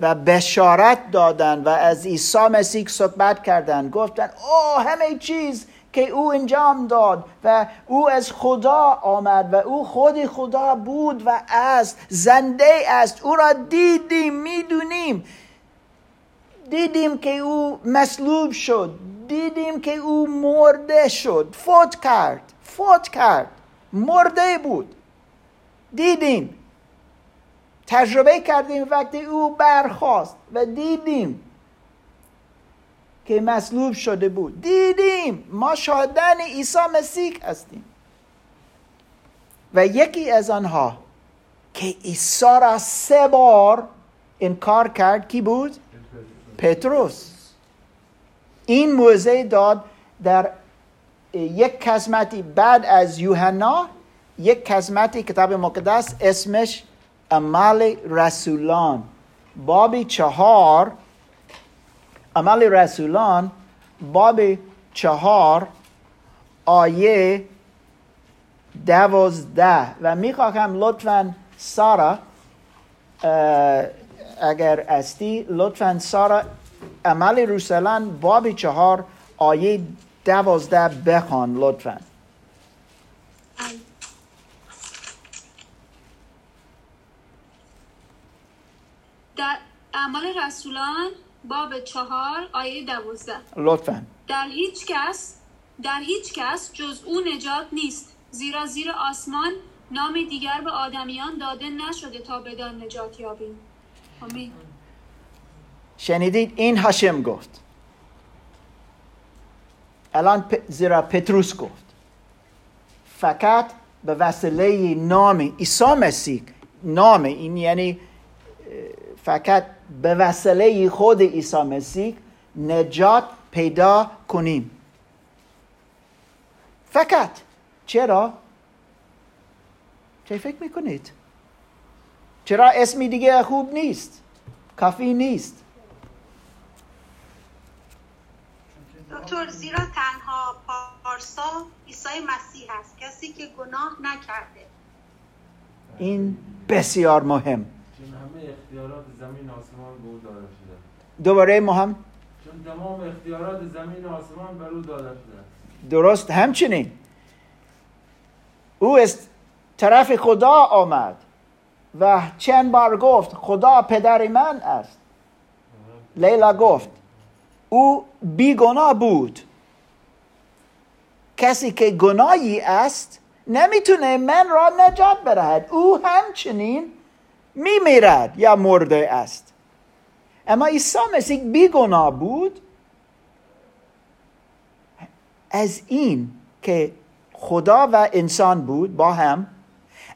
و بشارت دادن و از عیسی مسیح صحبت کردن. گفتن او همه چیز که او انجام داد و او از خدا آمد و او خود خدا بود و است زنده است. او را دیدیم می‌دونیم. دیدیم که او مصلوب شد. دیدیم که او مرده شد. فوت کرد فوت کرد. مرده بود. دیدیم. تجربه کردیم وقتی او برخواست و دیدیم. که مصلوب شده بود. دیدیم ما شاهدان عیسی مسیح هستیم. و یکی از آنها که عیسی را سه بار انکار کرد کی بود؟ پتروس. این موزه داد در یک قسمتی بعد از یوحنا یک قسمتی کتاب مقدس اسمش عمل رسولان. باب چهار عمل رسولان باب چهار آیه دوازده و می‌خواهم لطفا سارا اگر استی لطفا سارا عمل رسولان باب چهار آیه دوازده بخوان لطفا. در اعمال رسولان باب چهار آیه دوازده. لطفا. در هیچ کس در هیچ کس جز او نجات نیست زیرا زیر آسمان نام دیگر به آدمیان داده نشده تا بدان نجات یابیم. آمین. شنیدید؟ این هاشم گفت. الان پ... زیرا پتروس گفت. فقط به وسیله نام عیسی مسیح نام این یعنی فقط به وسیله خود عیسی مسیح نجات پیدا کنیم فقط چرا؟ چه فکر می‌کنید؟ چرا اسمی دیگه خوب نیست؟ کافی نیست دکتر زیرا تنها پارسا عیسی مسیح است کسی که گناه نکرده این بسیار مهم اختیارات زمین آسمان به او داده شده. دوباره مهم چون تمام اختیارات زمین و آسمان بر او داده شده. درست همچنین. او از طرف خدا آمد و چند بار گفت خدا پدر من است. لیلا گفت او بیگناه بود. کسی که گناهی است نمی‌تونه من را نجات بدهد او همچنین میمیرد یا مرده است. اما عیسی مسیح بیگناه بود. از این که خدا و انسان بود با هم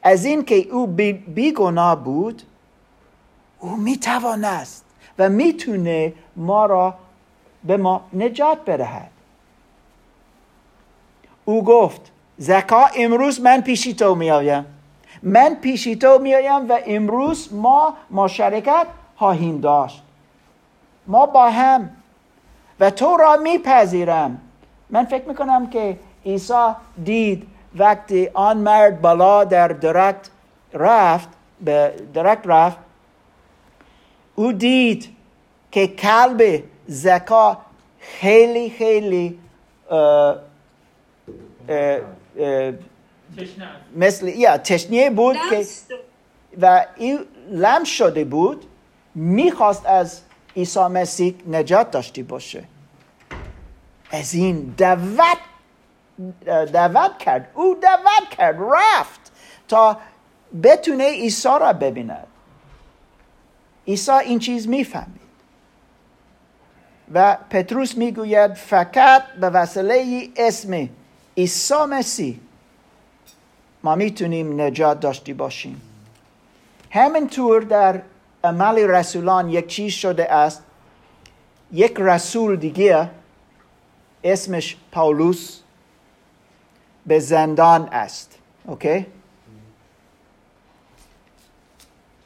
از این که او بیگناه بود او می‌توانست و می‌تونه ما را به ما نجات بدهد او گفت زکا امروز من پیشی تو میآیم. من پیشی تو میآیم و امروز ما مشارکت خواهیم داشت. ما با هم و تو را میپذیرم. من فکر می‌کنم که عیسی دید وقتی آن مرد بالا در درکت رفت به درکت رفت. او دید که کلب زکا خیلی خیلی مثل یا تشنیه بود که و این لم شده بود می‌خواست از عیسی مسیح نجات داشته باشه. از این دعوت دعوت کرد. او دعوت کرد رفت تا بتونه عیسی را ببیند. عیسی این چیز می‌فهمید. و پتروس می‌گوید فقط به وسیله اسم عیسی مسیح ما می‌تونیم نجات داشته باشیم. همینطور در عمل رسولان یک چیز شده است. یک رسول دیگه اسمش پاولوس به زندان است. اوکی؟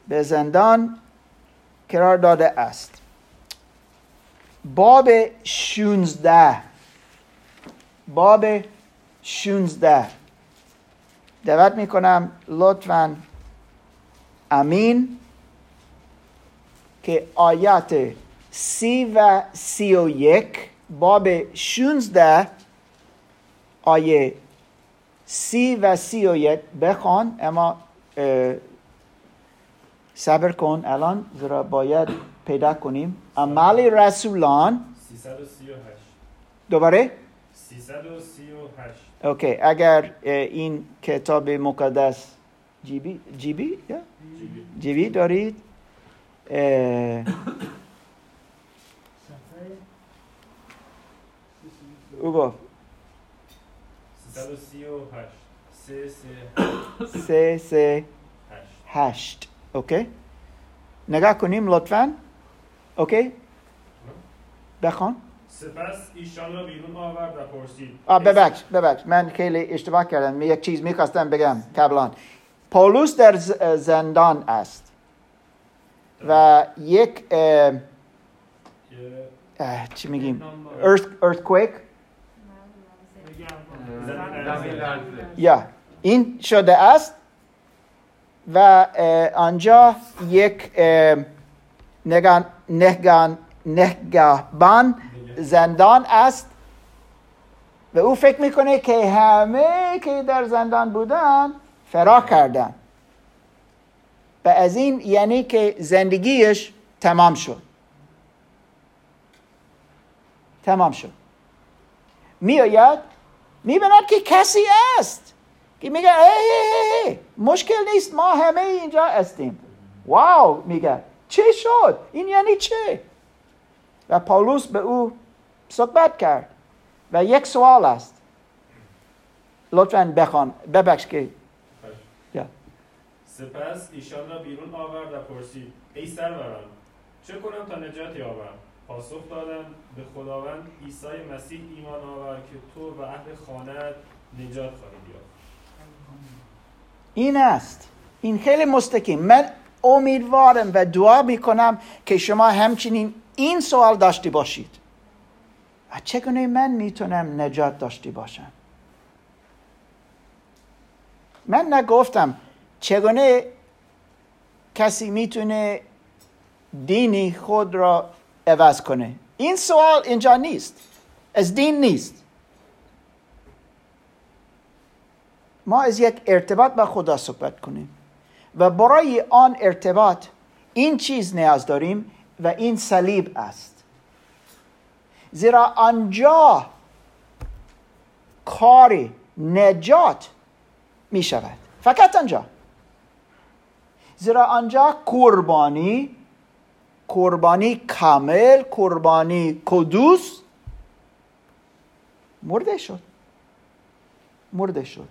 به زندان قرار داده است. باب 16 باب 16 دعوت می‌کنم لطفا. امین که آیات سی و سی و یک باب 16 آیه سی و سی و یک. بخوان اما صبر کن. الان زیرا باید پیدا کنیم. عمل رسولان. 338 دوباره؟ 338 اوکی اگر این کتاب مقدس جیبی جیبی؟ یا؟ جیبی دارید؟ او گفت 338 سه سه هشت. okay نگاه کنیم لطفا. okay بخوان سپس ایشان را بیرون آورد و پرسید. آه ببخش ببخش. من خیلی اشتباه کردم. یک چیز می‌خواستم بگم. قبلا پولوس در زندان است. و یک چی میگیم؟ Earth, earthquake یا این شده است و آنجا یک نگان نگان نگهبان زندان است. و او فکر می‌کنه که همه که در زندان بودن فرا کردن. و از این یعنی که زندگیش تمام شد. تمام شد. میآید می‌بیند که کسی است که میگه ای ای ای مشکل نیست ما همه اینجا هستیم. واو میگه. چه شد؟ این یعنی چه و پاولوس به او صحبت کرد. و یک سوال است. لطفا بخوان ببخش که سپس ایشان را بیرون آورد و پرسید ای سروران چه کنم تا نجات یابم؟ پاسخ دادند به خداوند عیسی مسیح ایمان آور که تو و اهل خانه نجات خواهید یافت. این است. این خیلی مستقیم. من امیدوارم و دعا می‌کنم که شما همچنین این سوال داشته باشید. چگونه من می‌تونم نجات داشته باشم؟ من نگفتم چگونه کسی می‌تونه دینی خود را عوض کنه. این سوال اینجا نیست. از دین نیست. ما از یک ارتباط با خدا صحبت کنیم و برای آن ارتباط این چیز نیاز داریم و این صلیب است. زیرا آنجا کار نجات می شود فقط آنجا. زیرا آنجا قربانی قربانی کامل قربانی کدوس مرده شد. مرده شد.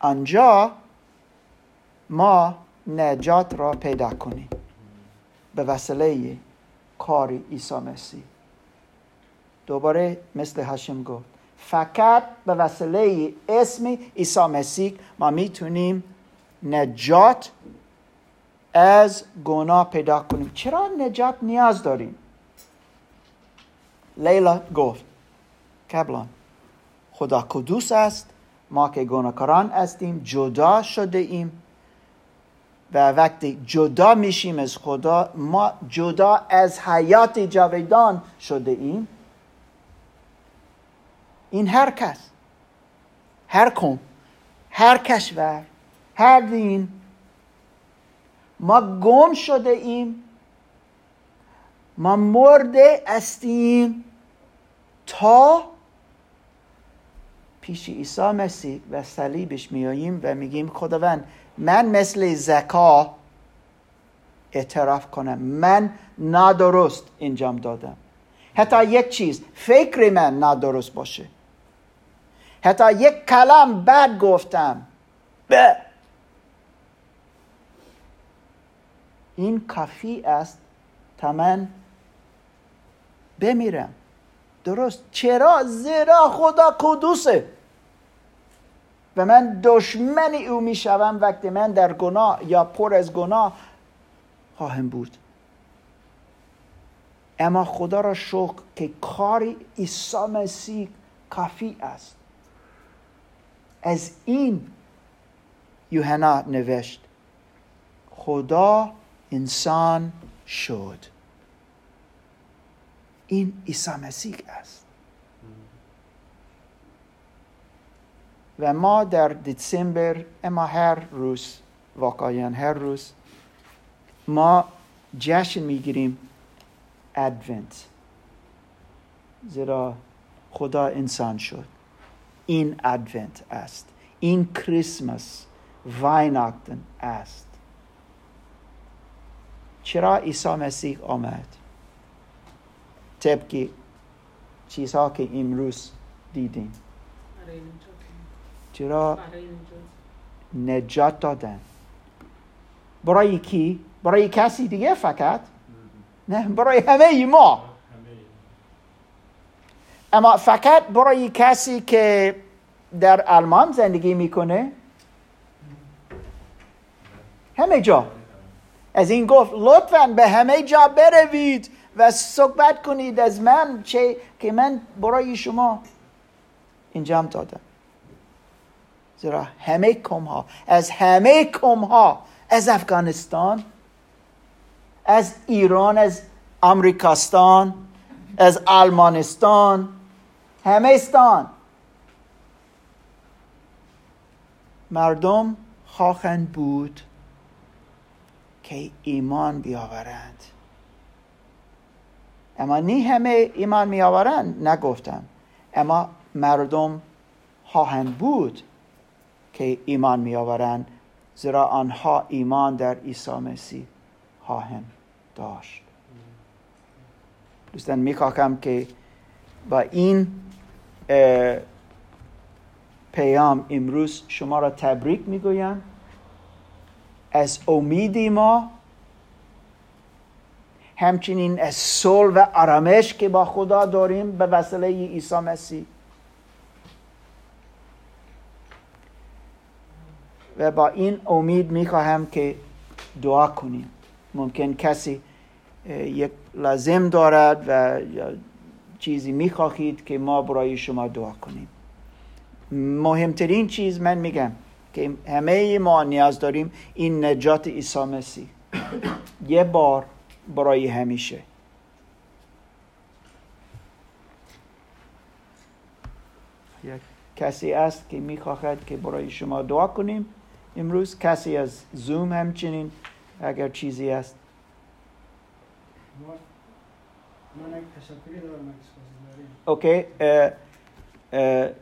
آنجا ما نجات را پیدا کنیم. به وسیله کار عیسی مسیح. دوباره مثل هاشم گفت فقط به وسیله اسم عیسی مسیح ما می‌تونیم نجات از گناه پیدا کنیم. چرا نجات نیاز داریم؟ لیلا گفت کبلان خدا کدوس است؟ ما که گناهکاران هستیم جدا شده ایم. و وقتی جدا میشیم از خدا ما جدا از حیات جاویدان شده ایم. این هر کس هر قوم هر کشور هر دین ما گم شده ایم. ما مرده استیم تا پیش عیسی مسیح و صلیبش میاییم و میگیم خداوند من مثل زکا اعتراف کنم. من نادرست انجام دادم. حتی یک چیز فکر من نادرست باشه. حتی یک کلام بد گفتم. به. این کافی است تا من بمیرم. درست. چرا؟ زیرا خدا قدوسه و من دشمن او می شوم وقتی من در گناه یا پر از گناه خواهم بود. اما خدا را شکر که کار عیسی مسیح کافی است. از این یوحنا نوشت خدا انسان شد. این عیسی مسیح است. و ما در دسامبر اما هر روز واقعا هر روز ما جشن می‌گیریم ادونت زیرا خدا انسان شد. این ادونت است. این کریسمس ویناکتن است. چرا عیسی مسیح آمد؟ طبق چیزها که امروز دیدیم. چرا نجات دادن. برای کی؟ برای کسی دیگه فقط؟ نه برای همه ما. اما فقط برای کسی که در آلمان زندگی می‌کنه؟ همه جا. از این گفت لطفا به همه جا بروید و صحبت کنید از من چه که من برای شما انجام دادم. زیرا همه کم ها از همه کم ها از افغانستان از ایران از امریکاستان از آلمانستان همه استان مردم خواهند بود که ایمان بیاورند. اما نی همه ایمان میآورند نگفتم. اما مردم خواهند بود که ایمان می آورند زیرا آنها ایمان در عیسی مسیح خواهند داشت. دوستان می‌خواهم که با این پیام امروز شما را تبریک می‌گویم. از امیدی ما همچنین از صلح و آرامش که با خدا داریم به وسیله عیسی مسیح. و با این امید می‌خواهم که دعا کنیم. ممکن کسی یک لازم دارد و چیزی می‌خواهید که ما برای شما دعا کنیم. مهمترین چیز من میگم که همه ما نیاز داریم این نجات عیسی مسیح. یه بار برای همیشه. یک. کسی است که می‌خواهد که برای شما دعا کنیم؟ امروز کسی از زوم همچنین اگر چیزی است اوکی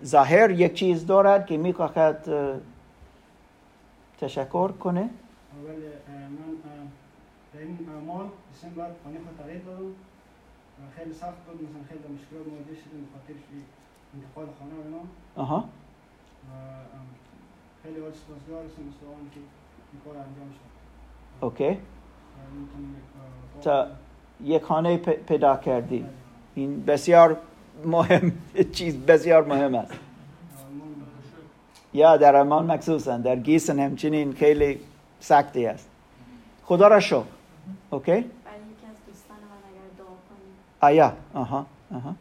ظاهر یک چیز دارد که می‌خواهد تشکر کنه. اول من در این مال دسامبر خانه خود تغییر دادم و خیلی سخت بود مثلا خیلی مشکلات مواجه شدیم به خاطر انتقال خانه و اینا. و خیلی سپاسگزار که این کار انجام شد. اوکی. تا یک خانه پیدا کردی. این بسیار مهم چیز بسیار مهم است. یا در امان مخصوصا در گیسن همچنین خیلی سختی است. خدا را شکر. اوکی؟ آیا. آها. آها.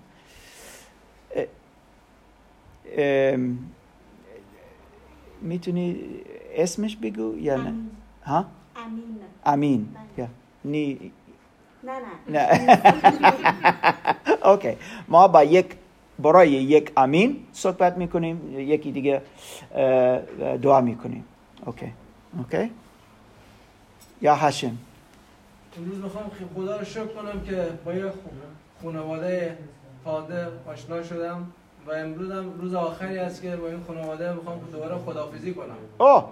می‌تونی اسمش بگو یا نه. ها؟ امین. امین. بله. یا نی نه نه. نه. [LAUGHS] okay ما با یک برای یک امین صحبت می‌کنیم یکی دیگه دعا می‌کنیم. okay okay یا هاشم امروز می‌خوام خدا رو شکر کنم که با یه خانواده تازه آشنا شدم. و امروز هم روز آخری است که با این خانواده می‌خوام دوباره خدافزی کنم. اوه!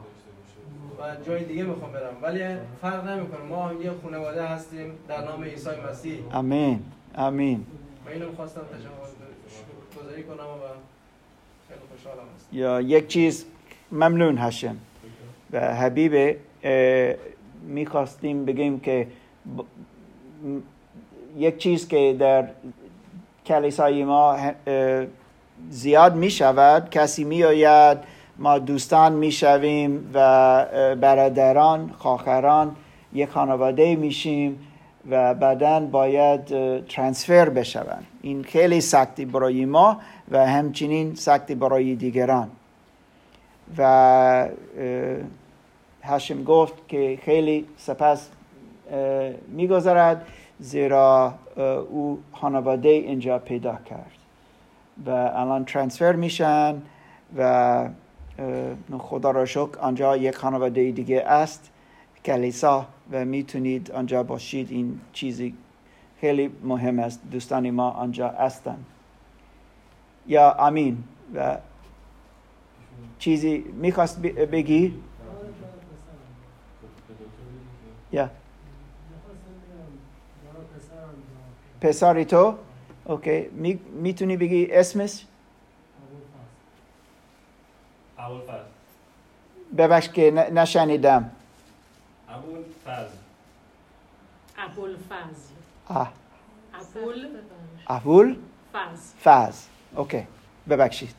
و جای دیگه می‌خوام برم. ولی فرق نمی‌کنه. ما هم یه خانواده هستیم در نام عیسی مسیح. امین امین و اینو می‌خواستم تشکر گذاری کنم و خیلی خوشحالم هستم. یا یک چیز ممنون هاشم. و حبیب می‌خواستیم بگیم که ب- یک چیز که در کلیسای ما زیاد می شود کسی می آید ما دوستان می شویم و برادران خواهران یک خانواده میشیم و بعدا باید ترانسفر بشوند. این خیلی سختی برای ما و همچنین سختی برای دیگران. و اه، هاشم گفت که خیلی سپس اه، میگذرد زیرا او خانواده اینجا پیدا کرد. و الان ترانسفر میشن و خدا را شکر آنجا یک خانواده دیگه است کلیسا و می‌تونید آنجا باشید. این چیزی خیلی مهم است. دوستان ما آنجا هستند یا امین و چیزی می‌خواست بگی؟ یا. پسری تو؟ اوکی می, می‌تونی بگی اسمش اول فضل ببخش که نشنیدم اول فضل ابوالفضل آه. ابوال اهول فضل فاز اوکی ببخشید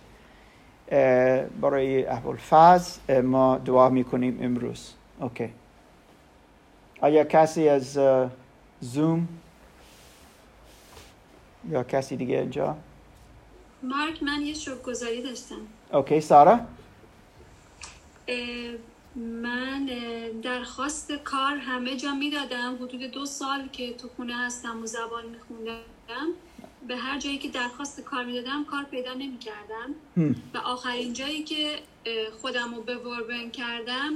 برای اهول فاز ما دعا می‌کنیم امروز اوکی آیا کسی از زوم یا کسی دیگه اینجا؟ مارک من یه شکرگزاری داشتم. اوکی سارا؟ من درخواست کار همه جا می‌دادم. حدود دو سال که تو خونه هستم و زبان میخوندم. به هر جایی که درخواست کار می‌دادم کار پیدا نمی‌کردم. و آخرین جایی که خودم رو به وربن کردم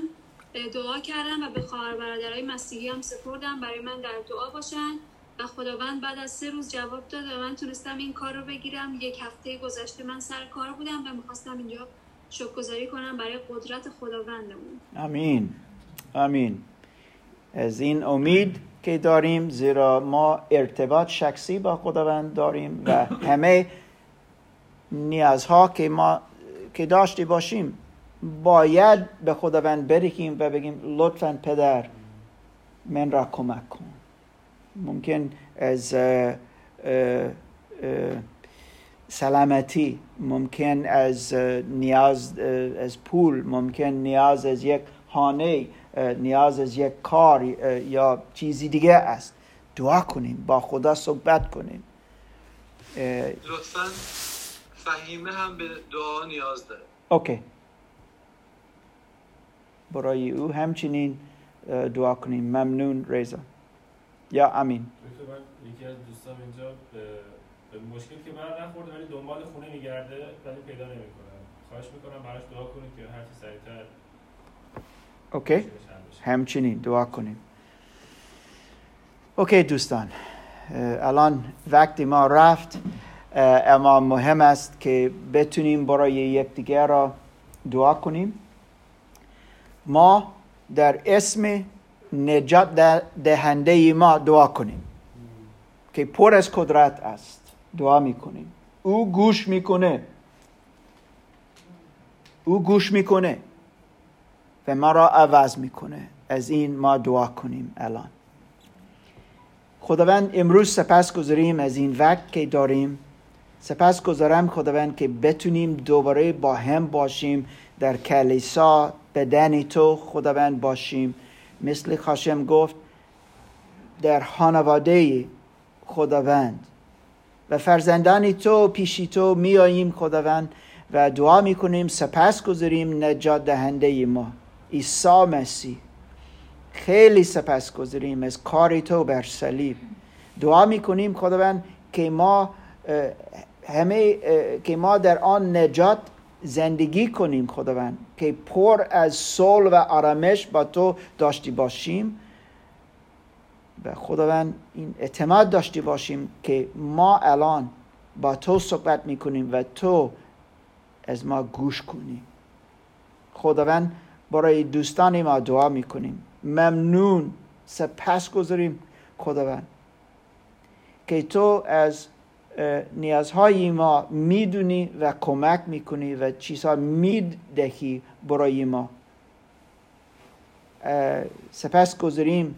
دعا کردم و به خواهر برادرای مسیحی هم سپردم. برای من در دعا باشن. و خداوند بعد از سه روز جواب داد و من تونستم این کار رو بگیرم. یک هفته گذشته من سر کار بودم و می‌خواستم اینجا شکرگزاری کنم برای قدرت خداوندمون. امین امین از این امید که داریم زیرا ما ارتباط شخصی با خداوند داریم و همه نیازها که ما که داشته باشیم باید به خداوند بریم و بگیم لطفا پدر من را کمک کن. ممکن از سلامتی ممکن از نیاز از پول ممکن نیاز از یک خانه نیاز از یک کار یا چیزی دیگه است. دعا کنیم با خدا صحبت کنیم. لطفا فهیمه هم به دعا نیاز داره. اوکی. برای او همچنین دعا کنیم. ممنون رضا. یا امین. یکی از دوستان اینجا به مشکل که بر نخورده ولی دنبال خونه میگرده ولی پیدا نمی‌کنه خواهش می‌کنم براش دعا کنید که هر چی سریعتر اوکی. همچنین دعا کنیم اوکی دوستان. الان وقتی ما رفت اما مهم است که بتونیم برای یکدیگر را دعا کنیم. ما در اسم نجات دهنده ما دعا کنیم. که پر از قدرت است. دعا می‌کنیم. او گوش می‌کنه. او گوش می‌کنه. و ما را عوض می‌کنه. از این ما دعا کنیم الان. خداوند امروز سپس گذاریم از این وقت که داریم. سپس گذارم خداوند که بتونیم دوباره با هم باشیم. در کلیسا بدن تو خداوند باشیم. مثل خاشم گفت در خانواده خداوند. و فرزندان تو پیشی تو میاییم خداوند و دعا می‌کنیم سپس گذاریم نجات دهنده ما. عیسی مسیح. خیلی سپس گذاریم از کار تو بر صلیب. دعا می‌کنیم خداوند که ما همه که ما در آن نجات زندگی کنیم خداوند که پر از صلح و آرامش با تو داشتی باشیم. و خداوند این اعتماد داشتی باشیم که ما الان با تو صحبت می‌کنیم و تو از ما گوش کنی. خداوند برای دوستان ما دعا می‌کنیم. ممنون. سپس گذاریم خداوند که تو از نیازهای ما می‌دونی و کمک می‌کنی و چیزها می‌دهی برای ما. سپس گذاریم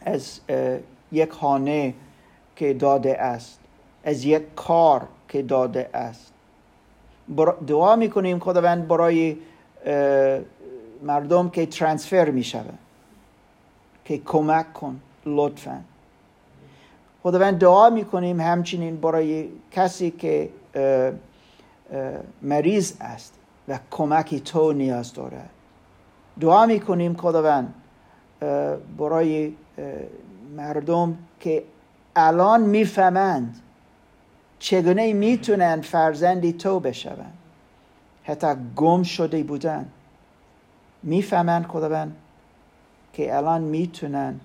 از یک خانه که داده است از یک کار که داده است. دعا می‌کنیم خداوند برای مردم که ترانسفر می‌شود که کمک کن لطفا. خداوند دعا می‌کنیم همچنین برای کسی که مریض است و کمکی تو نیاز دارد دعا می‌کنیم خداوند برای مردم که الان می‌فهمند چگونه می‌تونن فرزندی تو بشوند. حتی گم شده بودن. می‌فهمند خداوند که الان می‌تونن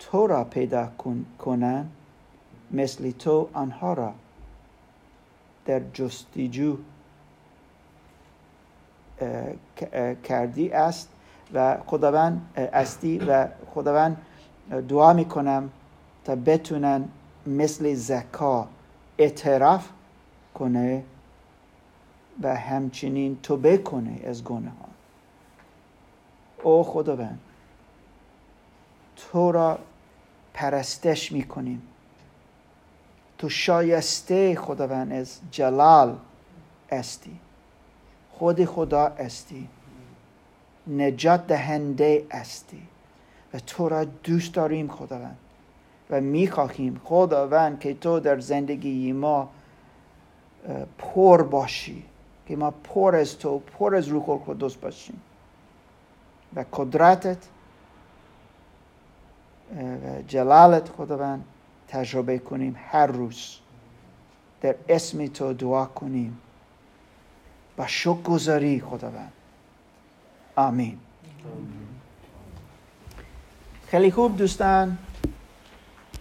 تو را پیدا کنن مثل تو آنها را در جستجو کردی است و خداوند استی و خداوند دعا می‌کنم تا بتونن مثل زکا اعتراف کنه و همچنین توبه کنه از گناه او خداوند تو را پرستش می‌کنیم. تو شایسته خداوند از جلال استی. خود خدا استی. نجات دهنده استی. و تو را دوست داریم خداوند. و می‌خواهیم خداوند که تو در زندگی ما پر باشی. که ما پر از تو پر از روح القدس باشیم. و قدرتت و جلالت خداوند تجربه کنیم هر روز. در اسم تو دعا کنیم. با شک گذاری خداوند. آمین. خیلی خوب دوستان.